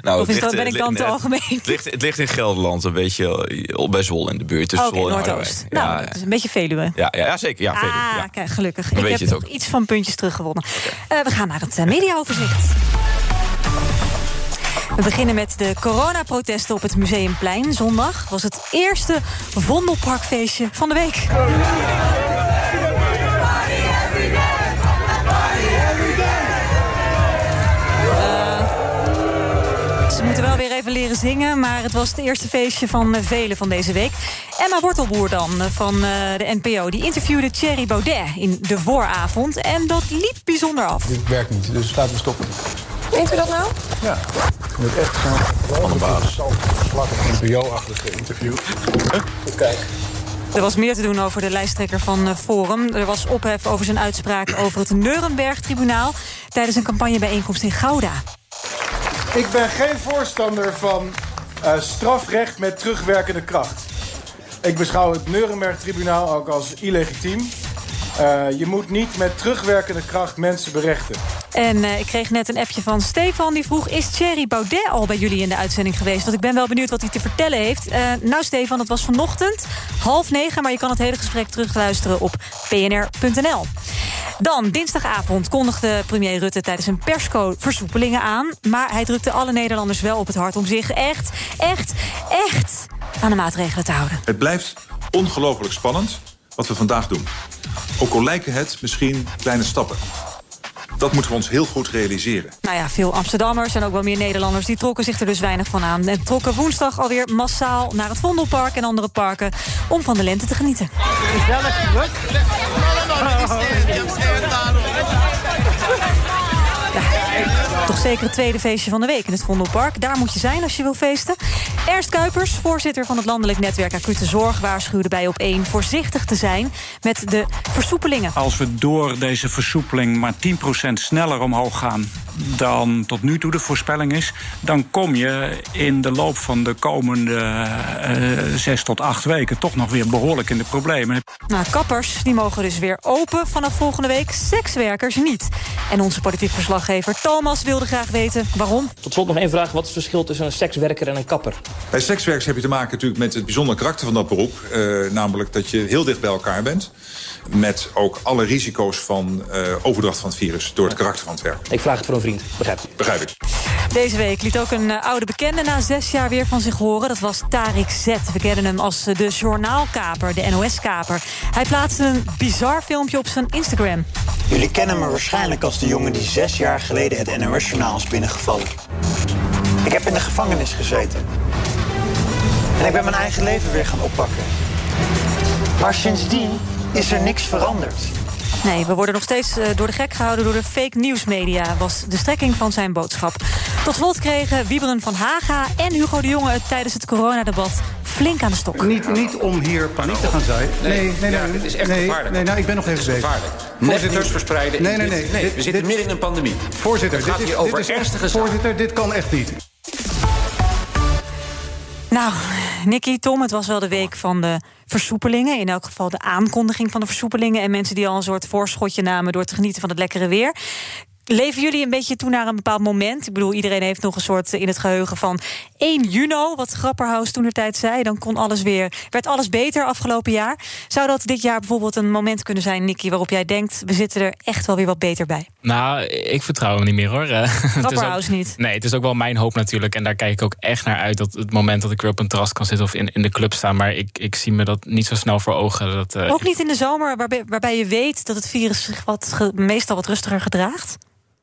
nou. Of is dat, ben ik dan te algemeen? Het ligt, het ligt in Gelderland, een beetje eh, bij Zwolle in de buurt. Oké, okay, Noordoost. Nou, ja, het is een beetje Veluwe. Ja, ja, zeker. Ja, Veluwe, ah, ja. kijk, gelukkig. Dan ik heb nog iets van puntjes teruggewonnen. Okay. Uh, we gaan naar het mediaoverzicht. We beginnen met de coronaprotesten op het Museumplein. Zondag was het eerste Vondelparkfeestje van de week. Weer even leren zingen, maar het was het eerste feestje van velen van deze week. Emma Wortelboer dan, van de NPO, die interviewde Thierry Baudet in de vooravond. En dat liep bijzonder af. Dit werkt niet, dus laten we stoppen. Meent u dat nou? Ja, met echt zo'n Van de baas. NPO-achtige interview. Kijk. Er was meer te doen over de lijsttrekker van Forum. Er was ophef over zijn uitspraak over het Nuremberg-tribunaal... tijdens een campagnebijeenkomst in Gouda. Ik ben geen voorstander van uh, strafrecht met terugwerkende kracht. Ik beschouw het Nuremberg-tribunaal ook als illegitiem. Uh, je moet niet met terugwerkende kracht mensen berechten. En uh, ik kreeg net een appje van Stefan. Die vroeg, is Thierry Baudet al bij jullie in de uitzending geweest? Want ik ben wel benieuwd wat hij te vertellen heeft. Nou Stefan, dat was vanochtend, half negen... maar je kan het hele gesprek terugluisteren op pnr.nl. Dan, dinsdagavond kondigde premier Rutte tijdens een persco versoepelingen aan. Maar hij drukte alle Nederlanders wel op het hart om zich echt, echt, echt aan de maatregelen te houden. Het blijft ongelooflijk spannend wat we vandaag doen. Ook al lijken het misschien kleine stappen. Dat moeten we ons heel goed realiseren. Nou ja, veel Amsterdammers en ook wel meer Nederlanders... die trokken zich er dus weinig van aan. En trokken woensdag alweer massaal naar het Vondelpark en andere parken... om van de lente te genieten. Gezellig, Toch zeker het tweede feestje van de week in het Vondelpark. Daar moet je zijn als je wil feesten. Ernst Kuipers, voorzitter van het landelijk netwerk Acute Zorg... waarschuwde bij op één voorzichtig te zijn met de versoepelingen. Als we door deze versoepeling maar 10% sneller omhoog gaan... dan tot nu toe de voorspelling is... dan kom je in de loop van de komende uh, zes tot acht weken... toch nog weer behoorlijk in de problemen. Nou, kappers die mogen dus weer open vanaf volgende week. Sekswerkers niet. En onze politiek verslaggever Thomas wilde graag weten waarom. Tot slot nog één vraag. Wat is het verschil tussen een sekswerker en een kapper? Bij sekswerkers heb je te maken natuurlijk met het bijzondere karakter van dat beroep. Uh, namelijk dat je heel dicht bij elkaar bent. Met ook alle risico's van uh, overdracht van het virus door het karakter van het werk. Ik vraag het voor een vriend, begrijp je? Begrijp ik. Deze week liet ook een uh, oude bekende na zes jaar weer van zich horen. Dat was Tarik Z. We kennen hem als de journaalkaper, de NOS-kaper. Hij plaatste een bizar filmpje op zijn Instagram. Jullie kennen me waarschijnlijk als de jongen die zes jaar geleden het NOS-journaal is binnengevallen. Ik heb in de gevangenis gezeten. En ik ben mijn eigen leven weer gaan oppakken. Maar sindsdien is er niks veranderd. Nee, we worden nog steeds uh, door de gek gehouden door de fake nieuwsmedia... was de strekking van zijn boodschap. Tot slot kregen Wieberen van Haga en Hugo de Jonge... tijdens het coronadebat flink aan de stok. Niet, niet om hier paniek te gaan zaaien. Nee, nee, nee. Ja, dit is echt nee, gevaarlijk. Nee, nou, ik ben nog even bezig. gevaarlijk. Nepnieuws verspreiden. Nee, nee, nee. nee dit, we zitten dit, midden in een pandemie. Voorzitter, het gaat dit hier is, over dit is ernstige echt, Voorzitter, dit kan echt niet. Nou, Nicky, Tom, het was wel de week van de versoepelingen. In elk geval de aankondiging van de versoepelingen. En mensen die al een soort voorschotje namen door te genieten van het lekkere weer. Leven jullie een beetje toe naar een bepaald moment? Ik bedoel, iedereen heeft nog een soort in het geheugen van 1 juni, wat Grapperhaus toen de tijd zei. Dan kon alles weer, werd alles beter afgelopen jaar. Zou dat dit jaar bijvoorbeeld een moment kunnen zijn, Nicky, waarop jij denkt: we zitten er echt wel weer wat beter bij? Nou, ik vertrouw hem niet meer hoor. (laughs) Grapperhaus niet. Nee, het is ook wel mijn hoop natuurlijk. En daar kijk ik ook echt naar uit. Dat het moment dat ik weer op een terras kan zitten of in, in de club staan. Maar ik, ik zie me dat niet zo snel voor ogen. Dat, uh, ook niet in de zomer, waarbij, waarbij je weet dat het virus zich wat, meestal wat rustiger gedraagt?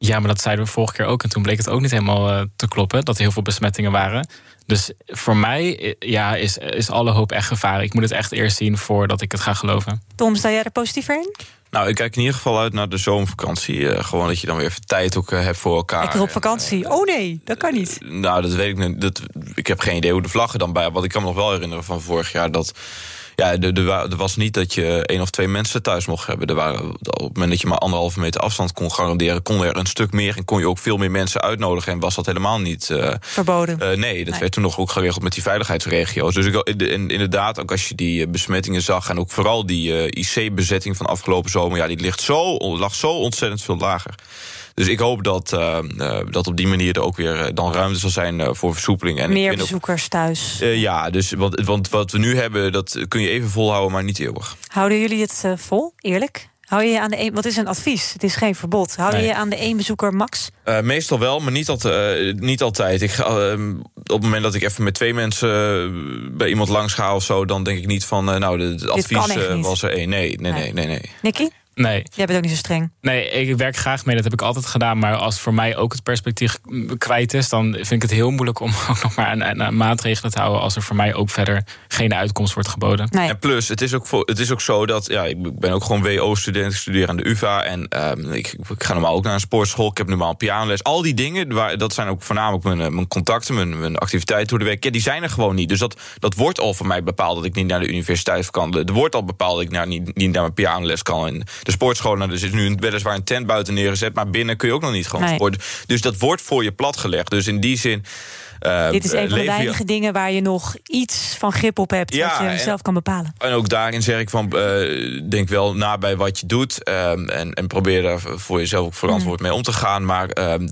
Ja, maar dat zeiden we vorige keer ook. En toen bleek het ook niet helemaal uh, te kloppen. Dat er heel veel besmettingen waren. Dus voor mij ja, is, is alle hoop echt gevaar. Ik moet het echt eerst zien voordat ik het ga geloven. Tom, sta jij er positief in? Nou, ik kijk in ieder geval uit naar de zomervakantie. Uh, gewoon dat je dan weer even tijd ook uh, hebt voor elkaar. Lekker op vakantie. oh nee, dat kan niet. nou, dat weet ik niet. Dat, ik heb geen idee hoe de vlaggen dan bij. Wat ik kan me nog wel herinneren van vorig jaar dat ja, er, was niet dat je één of twee mensen thuis mocht hebben. Er waren, op het moment dat je maar anderhalve meter afstand kon garanderen, kon er een stuk meer en kon je ook veel meer mensen uitnodigen. En was dat helemaal niet uh, verboden? Uh, nee, dat werd toen nog ook geregeld met die veiligheidsregio's. Dus ik, inderdaad, ook als je die besmettingen zag en ook vooral die IC-bezetting van afgelopen zomer, ja, die ligt zo, lag zo ontzettend veel lager. Dus ik hoop dat, uh, dat op die manier er ook weer dan ruimte zal zijn voor versoepeling. En Meer bezoekers ook, thuis. Ja, dus want, want wat we nu hebben, dat kun je even volhouden, maar niet eeuwig. Houden jullie het vol, eerlijk? Hou je je aan de een, wat is een advies? Het is geen verbod. Hou je je aan de één bezoeker max? Uh, meestal wel, maar niet, altijd. Uh, niet altijd. Ik uh, op het moment dat ik even met twee mensen bij iemand langs ga of zo, dan denk ik niet van, nou, het advies was er één. Nee, nee, nee, nee, nee. Nicky? Nee. Jij bent ook niet zo streng. Nee, ik werk graag mee. Dat heb ik altijd gedaan. Maar als voor mij ook het perspectief kwijt is... dan vind ik het heel moeilijk om (laughs) ook nog maar aan, aan maatregelen te houden... als er voor mij ook verder geen uitkomst wordt geboden. Nee. En plus, het is, ook voor, het is ook zo dat... Ja, ik ben ook gewoon WO-student. Ik studeer aan de UvA. En um, ik, ik, ga normaal ook naar een sportschool. Ik heb normaal pianoles. Al die dingen, waar, dat zijn ook voornamelijk mijn, mijn contacten... Mijn, mijn activiteiten door de week. Ja, die zijn er gewoon niet. Dus dat, dat wordt al voor mij bepaald... dat ik niet naar de universiteit kan. Er wordt al bepaald dat ik naar, niet, niet naar mijn pianoles kan... En, de sportscholen. Nou, er zit nu weliswaar een tent buiten neergezet, maar binnen kun je ook nog niet gewoon nee. sporten. Dus dat wordt voor je platgelegd. Dus in die zin. Uh, Dit is een van de weinige dingen waar je nog iets van grip op hebt. Ja, dat je en, zelf kan bepalen. En ook daarin zeg ik van, uh, denk wel na bij wat je doet. Uh, en, en probeer daar voor jezelf ook verantwoord mm. mee om te gaan. Maar ehm,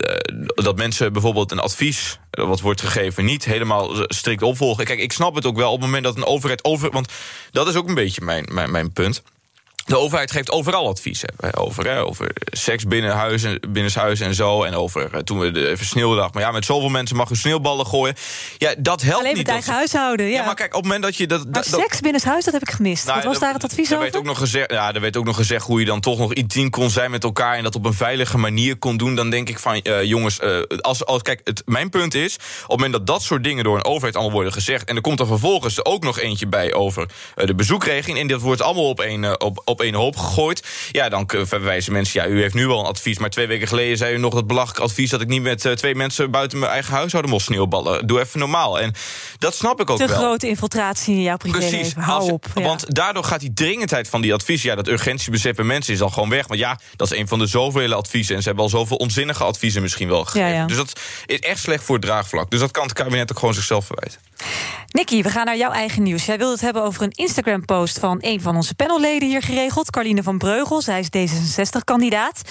dat mensen bijvoorbeeld een advies wat wordt gegeven niet helemaal strikt opvolgen. Kijk, ik snap het ook wel op het moment dat een overheid over... Want dat is ook een beetje mijn, mijn, mijn punt de overheid geeft overal advies. Hè. Over, hè, over seks binnen huis en, binnenshuis en zo. En over eh, toen we de, sneeuwdag. Maar ja, met zoveel mensen mag je sneeuwballen gooien. Ja, dat helpt Alleen niet. met eigen huishouden. Ja. ja. maar kijk, op het moment dat je dat. Maar seks binnenshuis, dat heb ik gemist. Nou, Wat was daar het advies over? Werd ook nog gezegd, ja, er werd ook nog gezegd hoe je dan toch nog intiem kon zijn met elkaar. En dat op een veilige manier kon doen. Dan denk ik van, uh, jongens, uh, als, als, kijk, het, mijn punt is. Op het moment dat dat soort dingen door een overheid allemaal worden gezegd. En er komt er vervolgens ook nog eentje bij over de bezoekregeling. En dat wordt allemaal op één op, op één hoop gegooid. Ja, dan verwijzen mensen, ja, u heeft nu wel een advies... maar twee weken geleden zei u nog dat belachelijk advies... dat ik niet met uh, twee mensen buiten mijn eigen huishouden mocht sneeuwballen. Doe even normaal. En dat snap ik ook Te wel. Te grote infiltratie in jouw privéleven. Precies. Hou op. Ja. Want daardoor gaat die dringendheid van die advies... ja, dat urgentiebesef bij mensen is dan gewoon weg. Maar ja, dat is een van de zoveel adviezen... en ze hebben al zoveel onzinnige adviezen misschien wel gegeven. Ja, ja. Dus dat is echt slecht voor het draagvlak. Dus dat kan het kabinet ook gewoon zichzelf verwijten. Nicky, we gaan naar jouw eigen nieuws. Jij wilde het hebben over een Instagram-post van een van onze panelleden hier geregeld, Carline van Breugel. Zij is D66-kandidaat.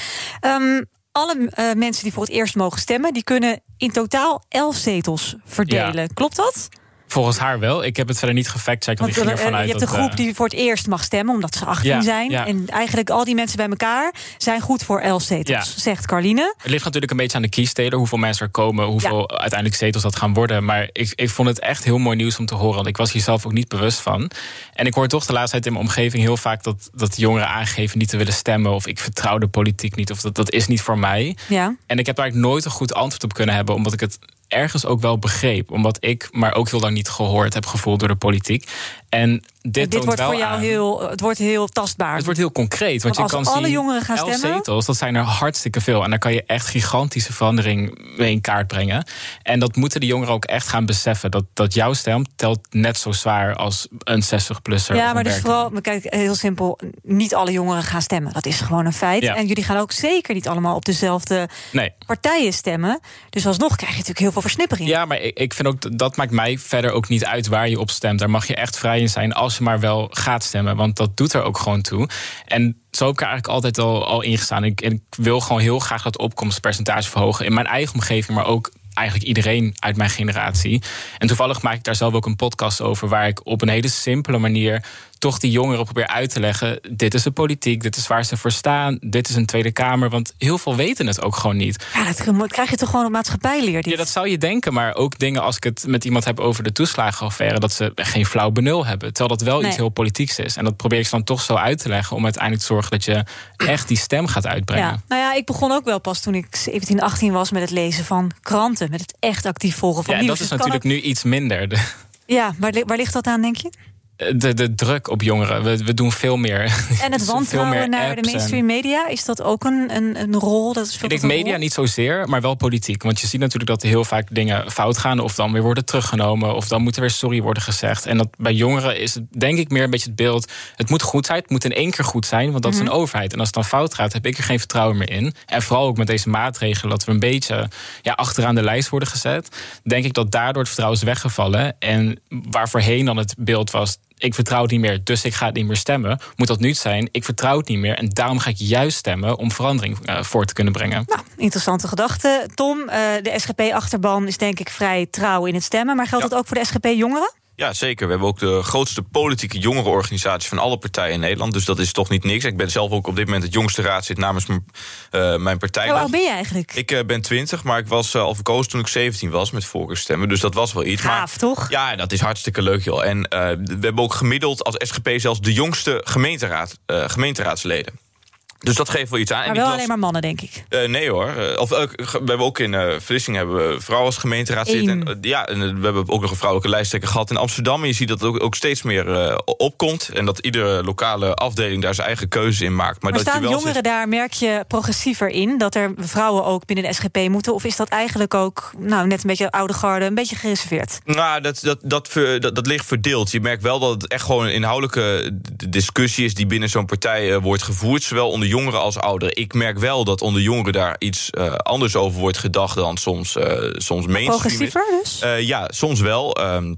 Um, alle uh, mensen die voor het eerst mogen stemmen, die kunnen in totaal elf zetels verdelen. Ja. Klopt dat? Volgens haar wel. Ik heb het verder niet gefactcheckt. Want, want ik ging ervan je hebt een groep die voor het eerst mag stemmen, omdat ze 18 ja, zijn. Ja. En eigenlijk al die mensen bij elkaar zijn goed voor 11 zetels, ja. zegt Carline. Het ligt natuurlijk een beetje aan de kiessteden, hoeveel mensen er komen, hoeveel uiteindelijk zetels dat gaan worden. Maar ik, ik vond het echt heel mooi nieuws om te horen, want ik was hier zelf ook niet bewust van. En ik hoor toch de laatste tijd in mijn omgeving heel vaak dat, dat jongeren aangeven niet te willen stemmen, of ik vertrouw de politiek niet, of dat, dat is niet voor mij. Ja. En ik heb daar eigenlijk nooit een goed antwoord op kunnen hebben, omdat ik het ergens ook wel begreep. Omdat ik maar ook heel lang niet gehoord heb gevoeld door de politiek. En dit, dit wordt wel voor jou aan. heel, het wordt heel tastbaar. Het wordt heel concreet. Want, want je als kan alle zien, jongeren gaan stemmen. zetels, dat zijn er hartstikke veel. En daar kan je echt gigantische verandering mee in kaart brengen. En dat moeten de jongeren ook echt gaan beseffen. Dat, dat jouw stem telt net zo zwaar als een 60-plusser. Ja, maar dus vooral, kijk, heel simpel, niet alle jongeren gaan stemmen. Dat is gewoon een feit. Ja. En jullie gaan ook zeker niet allemaal op dezelfde nee. partijen stemmen. Dus alsnog krijg je natuurlijk heel veel versnippering. Ja, maar ik, ik vind ook dat maakt mij verder ook niet uit waar je op stemt. Daar mag je echt vrij zijn. Als je maar wel gaat stemmen. Want dat doet er ook gewoon toe. En zo heb ik eigenlijk altijd al, al ingestaan. En ik wil gewoon heel graag dat opkomstpercentage verhogen. In mijn eigen omgeving, maar ook eigenlijk iedereen uit mijn generatie. En toevallig maak ik daar zelf ook een podcast over, waar ik op een hele simpele manier toch die jongeren probeer uit te leggen: dit is de politiek, dit is waar ze voor staan, dit is een Tweede Kamer. Want heel veel weten het ook gewoon niet. Ja, dat krijg je toch gewoon op maatschappijleer? Ja, dat zou je denken, maar ook dingen als ik het met iemand heb over de toeslagenaffaire, dat ze geen flauw benul hebben. Terwijl dat wel iets heel politieks is. En dat probeer ik dan toch zo uit te leggen om uiteindelijk te zorgen dat je echt die stem gaat uitbrengen. Ja, nou ja, ik begon ook wel pas toen ik 17, 18 was met het lezen van kranten, met het echt actief volgen van ja, nieuws. Dat is natuurlijk nu iets minder. (laughs) Ja, waar, waar ligt dat aan, denk je? De, de druk op jongeren. We, we doen veel meer. En het (laughs) wantrouwen naar de mainstream media, is dat ook een, een, een rol? Dat is veel ik media niet zozeer, maar wel politiek. Want je ziet natuurlijk dat er heel vaak dingen fout gaan... of dan weer worden teruggenomen, of dan moet er weer sorry worden gezegd. En dat bij jongeren is het denk ik meer een beetje het beeld... het moet goed zijn, het moet in één keer goed zijn... want dat is een mhm. overheid. En als het dan fout gaat, heb ik er geen vertrouwen meer in. En vooral ook met deze maatregelen... dat we een beetje ja, achteraan de lijst worden gezet... denk ik dat daardoor het vertrouwen is weggevallen. En waar voorheen dan het beeld was ik vertrouw het niet meer, dus ik ga het niet meer stemmen. Moet dat nu zijn, ik vertrouw het niet meer. En daarom ga ik juist stemmen om verandering uh, voor te kunnen brengen. Nou, interessante gedachte. Tom, uh, de SGP-achterban is denk ik vrij trouw in het stemmen. Maar geldt dat ook voor de SGP-jongeren? Ja, zeker. We hebben ook de grootste politieke jongerenorganisatie van alle partijen in Nederland. Dus dat is toch niet niks. Ik ben zelf ook op dit moment het jongste raadslid namens uh, mijn partij. Hoe oud ben je eigenlijk? Ik uh, ben 20, maar ik was uh, al verkozen toen ik 17 was met voorkeurstemmen. Dus dat was wel iets. Gaaf, maar, toch? Ja, dat is hartstikke leuk, joh. En we hebben ook gemiddeld als SGP zelfs de jongste gemeenteraad, gemeenteraadsleden. Dus dat geeft wel iets aan. Maar wel alleen maar mannen, denk ik. Uh, nee hoor. Uh, of, uh, we hebben ook in uh, Vlissingen hebben we vrouwen als gemeenteraad zitten. ja, en we hebben ook nog een vrouwelijke lijsttrekker gehad in Amsterdam. En je ziet dat het ook, ook steeds meer opkomt. En dat iedere lokale afdeling daar zijn eigen keuze in maakt. Maar, maar dat staan je wel jongeren daar, merk je progressiever in? Dat er vrouwen ook binnen de SGP moeten? Of is dat eigenlijk ook nou, net een beetje oude garde, een beetje gereserveerd? Nou, dat, dat, dat, dat, dat ligt verdeeld. Je merkt wel dat het echt gewoon een inhoudelijke discussie is... die binnen zo'n partij wordt gevoerd. Zowel onder jongeren als ouderen ik merk wel dat onder jongeren daar iets uh, anders over wordt gedacht dan soms, uh, soms mainstream. Progressiever dus? Uh, ja, soms wel. Um,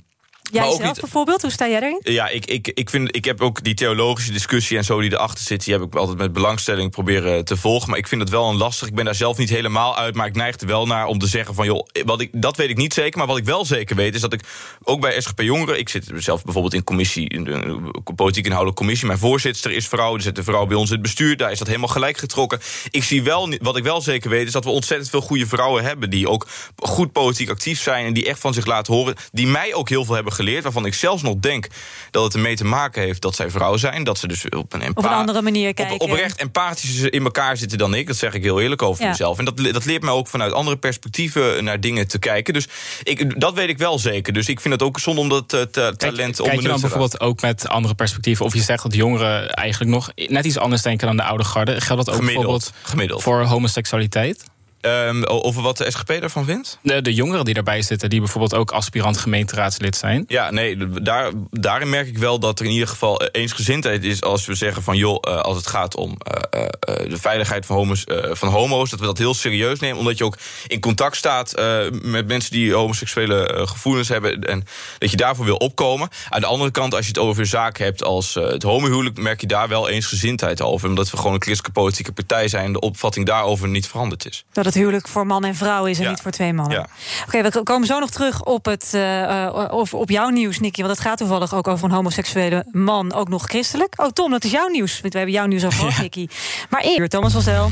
Jij zelf niet, bijvoorbeeld, hoe sta jij erin? Ja, ik, ik, ik, vind, ik heb ook die theologische discussie en zo die erachter zit... die heb ik altijd met belangstelling proberen te volgen. Maar ik vind het wel een lastig. Ik ben daar zelf niet helemaal uit, maar ik neig er wel naar om te zeggen van... joh, wat ik, dat weet ik niet zeker, maar wat ik wel zeker weet... is dat ik ook bij SGP Jongeren... ik zit zelf bijvoorbeeld in commissie, in de politiek inhoudelijke commissie... mijn voorzitter is vrouw, er zit een vrouw bij ons in het bestuur... daar is dat helemaal gelijk getrokken. Ik zie wel, wat ik wel zeker weet, is dat we ontzettend veel goede vrouwen hebben... die ook goed politiek actief zijn en die echt van zich laten horen... die mij ook heel veel hebben geleerd, waarvan ik zelfs nog denk dat het ermee te maken heeft dat zij vrouw zijn. Dat ze dus op een, op een andere manier kijken. Op, oprecht empathischer in elkaar zitten dan ik. Dat zeg ik heel eerlijk over mezelf. En dat, dat leert mij ook vanuit andere perspectieven naar dingen te kijken. Dus ik, dat weet ik wel zeker. Dus ik vind het ook zonde om dat uh, talent Kijk, kijk je dan bijvoorbeeld ook met andere perspectieven? Of je zegt dat jongeren eigenlijk nog net iets anders denken dan de oude garde. Geldt dat ook gemiddeld, bijvoorbeeld gemiddeld. voor homoseksualiteit? Um, over wat de SGP daarvan vindt? De, de, jongeren die daarbij zitten, die bijvoorbeeld ook aspirant gemeenteraadslid zijn. Ja, nee, daar, daarin merk ik wel dat er in ieder geval eensgezindheid is als we zeggen van joh, uh, als het gaat om uh, uh, de veiligheid van homo's, van homo's, dat we dat heel serieus nemen, omdat je ook in contact staat met mensen die homoseksuele gevoelens hebben en dat je daarvoor wil opkomen. Aan de andere kant, als je het over zaken hebt als het homohuwelijk, merk je daar wel eensgezindheid over, omdat we gewoon een christelijke politieke partij zijn en de opvatting daarover niet veranderd is. Dat het huwelijk voor man en vrouw is en niet voor twee mannen. Ja. Oké, we komen zo nog terug op, het, uh, op, op jouw nieuws, Nicky. Want het gaat toevallig ook over een homoseksuele man, ook nog christelijk. Oh, Tom, dat is jouw nieuws. We hebben jouw nieuws al gehad, (laughs) ja. Nicky. Maar eerst, Thomas van Stel.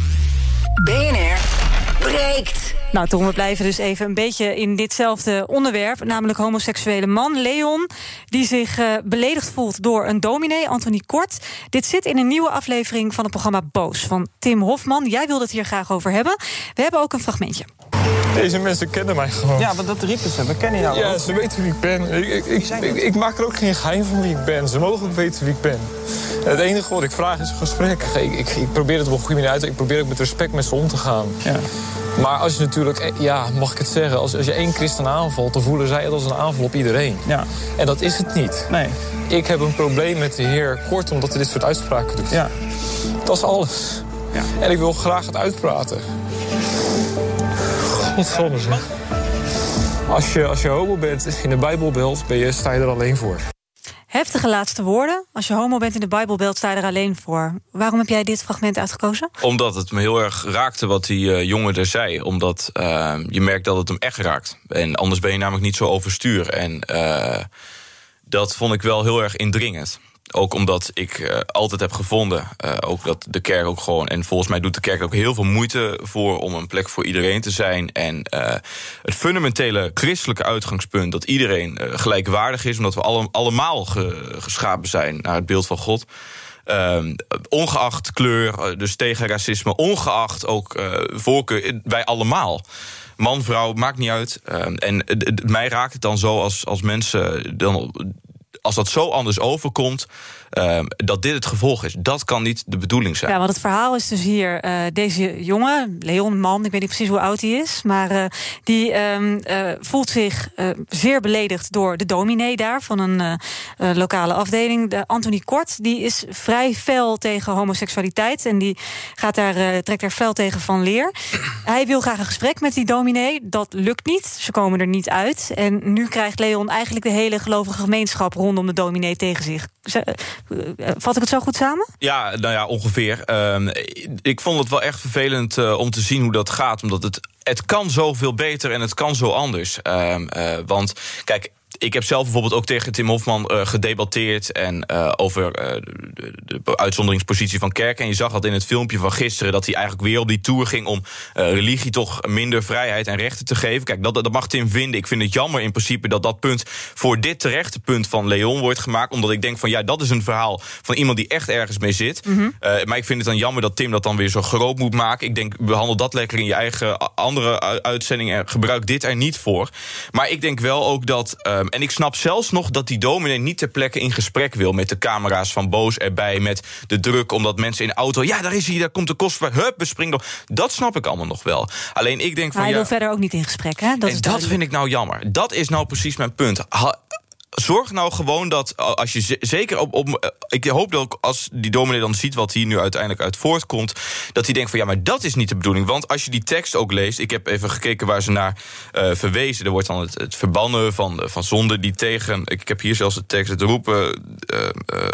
BNR breekt. Nou, Tom, we blijven dus even een beetje in ditzelfde onderwerp. Namelijk homoseksuele man, Leon. Die zich uh, beledigd voelt door een dominee, Anthony Kort. Dit zit in een nieuwe aflevering van het programma Boos van Tim Hofman. Jij wilde het hier graag over hebben. We hebben ook een fragmentje. Deze mensen kennen mij gewoon. Ja, want dat riepen ze. We kennen jou Ja, ook. ze weten wie ik ben. Ik, ik, ik, ik, maak er ook geen geheim van wie ik ben. Ze mogen ook weten wie ik ben. Het enige wat ik vraag is een gesprek. Ik, ik, ik probeer het op een goede manier uit te Ik probeer ook met respect met ze om te gaan. Ja. Maar als je natuurlijk, ja, mag ik het zeggen... als, als je één christen aanvalt, dan voelen zij het als een aanval op iedereen. Ja. En dat is het niet. Nee. Ik heb een probleem met de heer Kort omdat hij dit soort uitspraken doet. Ja. Dat is alles. Ja. En ik wil graag het uitpraten. Godverdomme zeg. Als je, als je homo bent in de Bijbelbeeld, ben je, sta je er alleen voor. Heftige laatste woorden. Als je homo bent in de Bijbelbelt, sta je er alleen voor. Waarom heb jij dit fragment uitgekozen? Omdat het me heel erg raakte wat die uh, jongen er zei. Omdat uh, je merkt dat het hem echt raakt. En anders ben je namelijk niet zo overstuur. En uh, dat vond ik wel heel erg indringend. Ook omdat ik uh, altijd heb gevonden, uh, ook dat de kerk ook gewoon... en volgens mij doet de kerk ook heel veel moeite voor... om een plek voor iedereen te zijn. En uh, het fundamentele christelijke uitgangspunt... dat iedereen gelijkwaardig is... omdat we alle, allemaal ge, geschapen zijn naar het beeld van God... Uh, ongeacht kleur, dus tegen racisme, ongeacht ook voorkeur, wij allemaal man, vrouw, maakt niet uit. Uh, en mij raakt het dan zo als, als mensen dan als dat zo anders overkomt, uh, dat dit het gevolg is. Dat kan niet de bedoeling zijn. Ja, want het verhaal is dus hier uh, deze jongen, Leon Man, ik weet niet precies hoe oud hij is, maar uh, die uh, voelt zich zeer beledigd door de dominee daar van een lokale afdeling. De Anthony Kort, die is vrij fel tegen homoseksualiteit en die gaat daar, trekt daar fel tegen van leer. Hij wil graag een gesprek met die dominee. Dat lukt niet. Ze komen er niet uit. En nu krijgt Leon eigenlijk de hele gelovige gemeenschap rondom de dominee tegen zich. Vat ik het zo goed samen? Ja, nou ja, ongeveer. Uh, ik vond het wel echt vervelend uh, om te zien hoe dat gaat. Omdat het, het kan zoveel beter en het kan zo anders. Uh, uh, want kijk, ik heb zelf bijvoorbeeld ook tegen Tim Hofman uh, gedebatteerd... en uh, over uh, de, de, uitzonderingspositie van kerk. En je zag dat in het filmpje van gisteren... dat hij eigenlijk weer op die tour ging om religie toch minder vrijheid en rechten te geven. Kijk, dat, dat mag Tim vinden. Ik vind het jammer in principe dat dat punt... voor dit terechte punt van Leon wordt gemaakt. Omdat ik denk van ja, dat is een verhaal van iemand die echt ergens mee zit. Mm -hmm. maar ik vind het dan jammer dat Tim dat dan weer zo groot moet maken. Ik denk, behandel dat lekker in je eigen andere uitzending... en gebruik dit er niet voor. Maar ik denk wel ook dat... en ik snap zelfs nog dat die dominee niet ter plekke in gesprek wil... met de camera's van Boos erbij, met de druk... omdat mensen in de auto... ja, daar is hij, daar komt de kost voor, hup, we springen door. Dat snap ik allemaal nog wel. Alleen ik denk van... hij ja, wil verder ook niet in gesprek, hè? Dat en dat vind ik nou jammer. Dat is nou precies mijn punt. Ha, zorg nou gewoon dat als je zeker op, op. Ik hoop dat als die dominee dan ziet wat hier nu uiteindelijk uit voortkomt. dat hij denkt van ja, maar dat is niet de bedoeling. Want als je die tekst ook leest. Ik heb even gekeken waar ze naar uh, verwezen. Er wordt dan het, het verbannen van, van zonden die tegen. Ik heb hier zelfs de tekst. Het roepen, uh, uh,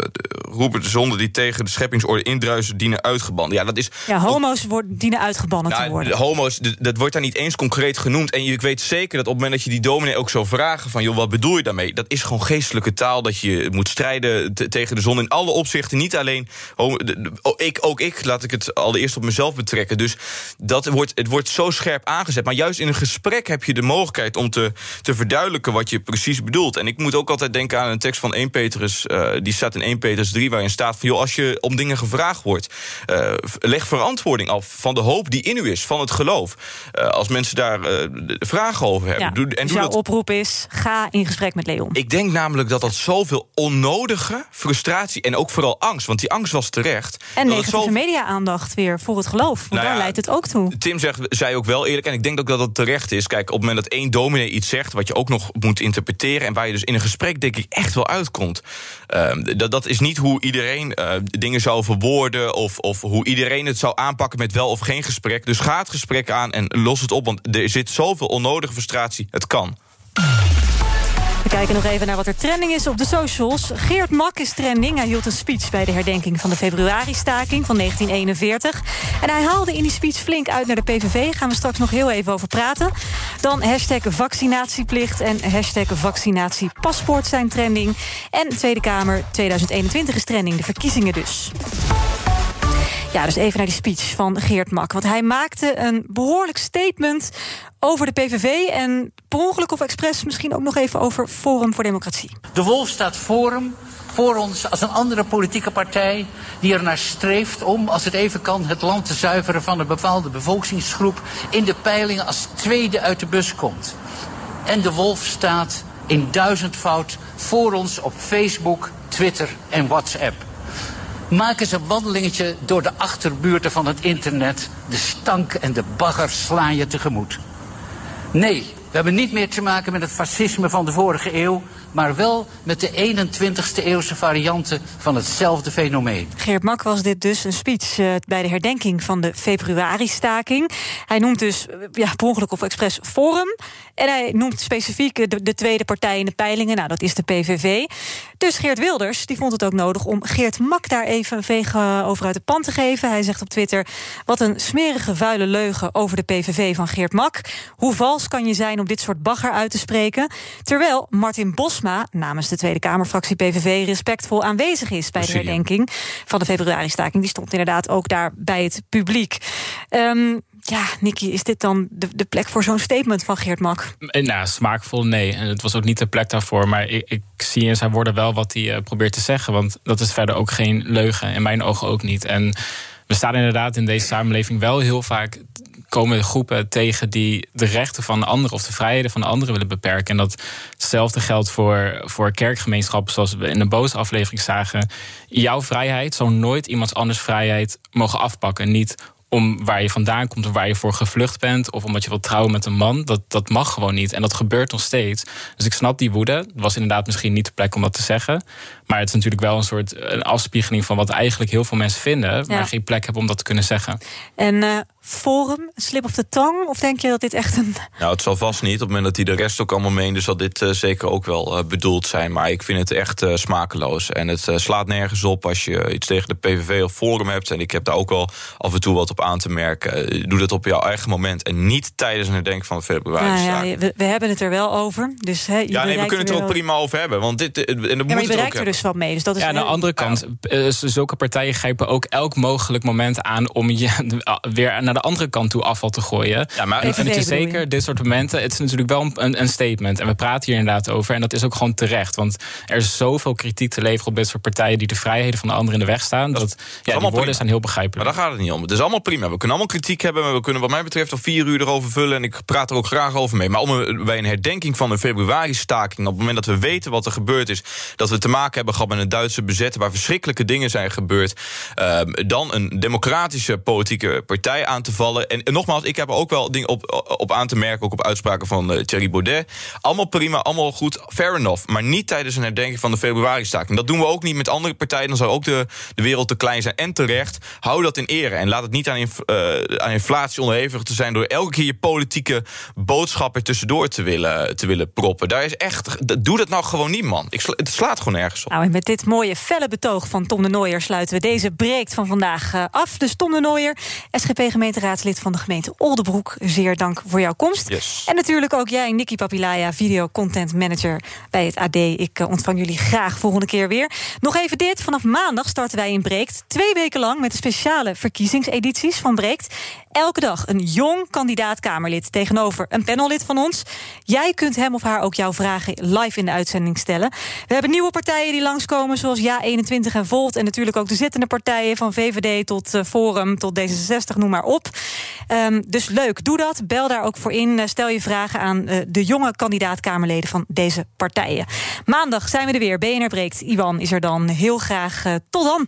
roepen de zonden die tegen de scheppingsorde indruisen. dienen uitgebannen. Ja, dat is. Ja, homo's worden, dienen uitgebannen nou, te worden. De homo's, dat wordt daar niet eens concreet genoemd. En ik weet zeker dat op het moment dat je die dominee ook zou vragen. van joh, wat bedoel je daarmee? Dat is gewoon geestelijke taal. Dat je moet strijden tegen de zon in alle opzichten. Niet alleen. Oh, ik, ook ik, laat ik het allereerst op mezelf betrekken. Dus dat wordt, het wordt zo scherp aangezet. Maar juist in een gesprek heb je de mogelijkheid om te, te verduidelijken wat je precies bedoelt. En ik moet ook altijd denken aan een tekst van 1 Petrus. Uh, die staat in 1 Petrus 3, waarin staat van joh, als je om dingen gevraagd wordt, uh, leg verantwoording af van de hoop die in u is, van het geloof. Uh, als mensen daar vragen over hebben. Ja, doe, en dus jouw dat. oproep is: ga in gesprek met Leon. Ik denk namelijk dat dat zoveel onnodige frustratie en ook vooral angst, want die angst was terecht. En negatieve zo... media-aandacht weer voor het geloof. Want Nou daar ja, leidt het ook toe. Tim zegt, zei ook wel eerlijk, en ik denk ook dat dat terecht is. Kijk, op het moment dat één dominee iets zegt, wat je ook nog moet interpreteren, en waar je dus in een gesprek, denk ik, echt wel uitkomt. Uh, dat, dat is niet hoe iedereen uh, dingen zou verwoorden, of, of hoe iedereen het zou aanpakken met wel of geen gesprek. Dus ga het gesprek aan en los het op, want er zit zoveel onnodige frustratie. Het kan. We kijken nog even naar wat er trending is op de socials. Geert Mak is trending. Hij hield een speech bij de herdenking van de februari-staking van 1941. En hij haalde in die speech flink uit naar de PVV. Gaan we straks nog heel even over praten. Dan hashtag vaccinatieplicht en hashtag vaccinatiepaspoort zijn trending. En Tweede Kamer 2021 is trending, de verkiezingen dus. Ja, dus even naar die speech van Geert Mak. Want hij maakte een behoorlijk statement over de PVV... en per ongeluk of expres misschien ook nog even over Forum voor Democratie. De Wolf staat Forum voor ons als een andere politieke partij... die er naar streeft om, als het even kan, het land te zuiveren... van een bepaalde bevolkingsgroep in de peilingen als tweede uit de bus komt. En de Wolf staat in duizendvoud voor ons op Facebook, Twitter en WhatsApp maken ze een wandelingetje door de achterbuurten van het internet. De stank en de bagger slaan je tegemoet. Nee, we hebben niet meer te maken met het fascisme van de vorige eeuw. maar wel met de 21ste eeuwse varianten van hetzelfde fenomeen. Geert Mak was dit dus een speech uh, bij de herdenking van de februari-staking. Hij noemt dus uh, ja, per ongeluk of expres Forum. En hij noemt specifiek de, de, tweede partij in de peilingen. Nou, dat is de PVV. Dus Geert Wilders die vond het ook nodig om Geert Mak daar even een veeg over uit de pan te geven. Hij zegt op Twitter: Wat een smerige, vuile leugen over de PVV van Geert Mak. Hoe vals kan je zijn om dit soort bagger uit te spreken? Terwijl Martin Bosma namens de Tweede Kamerfractie PVV respectvol aanwezig is bij de herdenking van de februari-staking. Die stond inderdaad ook daar bij het publiek. Um, ja, Nicky, is dit dan de, de plek voor zo'n statement van Geert Mak? Nou, smaakvol nee. En het was ook niet de plek daarvoor. Maar ik, ik zie in zijn woorden wel wat hij uh, probeert te zeggen. Want dat is verder ook geen leugen. In mijn ogen ook niet. En we staan inderdaad in deze samenleving wel heel vaak komen groepen tegen die de rechten van anderen of de vrijheden van anderen willen beperken. En dat hetzelfde geldt voor, voor kerkgemeenschappen, zoals we in de boze aflevering zagen. Jouw vrijheid zal nooit iemands anders vrijheid mogen afpakken. Niet om waar je vandaan komt of waar je voor gevlucht bent, of omdat je wilt trouwen met een man. Dat, dat mag gewoon niet. En dat gebeurt nog steeds. Dus ik snap die woede. Het was inderdaad misschien niet de plek om dat te zeggen. Maar het is natuurlijk wel een soort een afspiegeling van wat eigenlijk heel veel mensen vinden, ja. maar geen plek hebben om dat te kunnen zeggen. En uh, Forum, slip of the tongue? Of denk je dat dit echt een. Nou, het zal vast niet. Op het moment dat hij de rest ook allemaal meende, zal dit uh, zeker ook wel uh, bedoeld zijn. Maar ik vind het echt uh, smakeloos. En het slaat nergens op als je iets tegen de PVV of Forum hebt. En ik heb daar ook wel af en toe wat op aan te merken. Doe dat op jouw eigen moment. En niet tijdens een herdenking van februari. Ja, ja, we, we, hebben het er wel over. Dus, he, ja, nee, we kunnen het er ook prima over hebben. Want dit, en dat ja, moet het ook er dus wat mee. Dus dat is ja, aan de andere kant, ja. zulke partijen grijpen ook elk mogelijk moment aan om je (laughs) weer naar de andere kant toe afval te gooien. Ja, maar en vind het je zeker, dit soort momenten, het is natuurlijk wel een, een, statement. En we praten hier inderdaad over. En dat is ook gewoon terecht. Want er is zoveel kritiek te leveren op dit soort partijen die de vrijheden van de anderen in de weg staan. Dat, dat ja, die woorden prima. zijn heel begrijpelijk. Maar daar gaat het niet om. Het is allemaal prima. We kunnen allemaal kritiek hebben. Maar we kunnen wat mij betreft al vier uur erover vullen. En ik praat er ook graag over mee. Maar om een, bij een herdenking van een februari-staking, op het moment dat we weten wat er gebeurd is, dat we te maken hebben gehad met een Duitse bezetten waar verschrikkelijke dingen zijn gebeurd, uh, dan een democratische politieke partij aan te vallen. En, nogmaals, ik heb er ook wel dingen op, op aan te merken, ook op uitspraken van uh, Thierry Baudet. Allemaal prima, allemaal goed, fair enough. Maar niet tijdens een herdenking van de februari-staking. Dat doen we ook niet met andere partijen. Dan zou ook de, de wereld te klein zijn. En terecht, hou dat in ere. En laat het niet aan, uh, aan inflatie onderhevig te zijn... door elke keer je politieke boodschap er tussendoor te willen, te willen proppen. Daar is echt, doe dat nou gewoon niet, man. Ik, het slaat gewoon ergens op. Nou, en met dit mooie felle betoog van Tom de Nooijer... sluiten we deze breekt van vandaag uh, af. Dus Tom de Nooijer, SGP-gemeenteraadslid van de gemeente Oldenbroek. Zeer dank voor jouw komst. Yes. En natuurlijk ook jij, Nikki Papilaya, video content manager bij het AD. Ik uh, ontvang jullie graag volgende keer weer. Nog even dit. Vanaf maandag starten wij in Breekt. Twee weken lang met de speciale verkiezingsedities van Breekt. Elke dag een jong kandidaat-Kamerlid tegenover een panellid van ons. Jij kunt hem of haar ook jouw vragen live in de uitzending stellen. We hebben nieuwe partijen die langskomen, zoals Ja21 en Volt. En natuurlijk ook de zittende partijen, van VVD tot uh, Forum tot D66, noem maar op. Um, dus leuk, doe dat. Bel daar ook voor in. Uh, stel je vragen aan uh, de jonge kandidaat-Kamerleden van deze partijen. Maandag zijn we er weer. BNR breekt. Iwan is er dan. Heel graag. tot dan.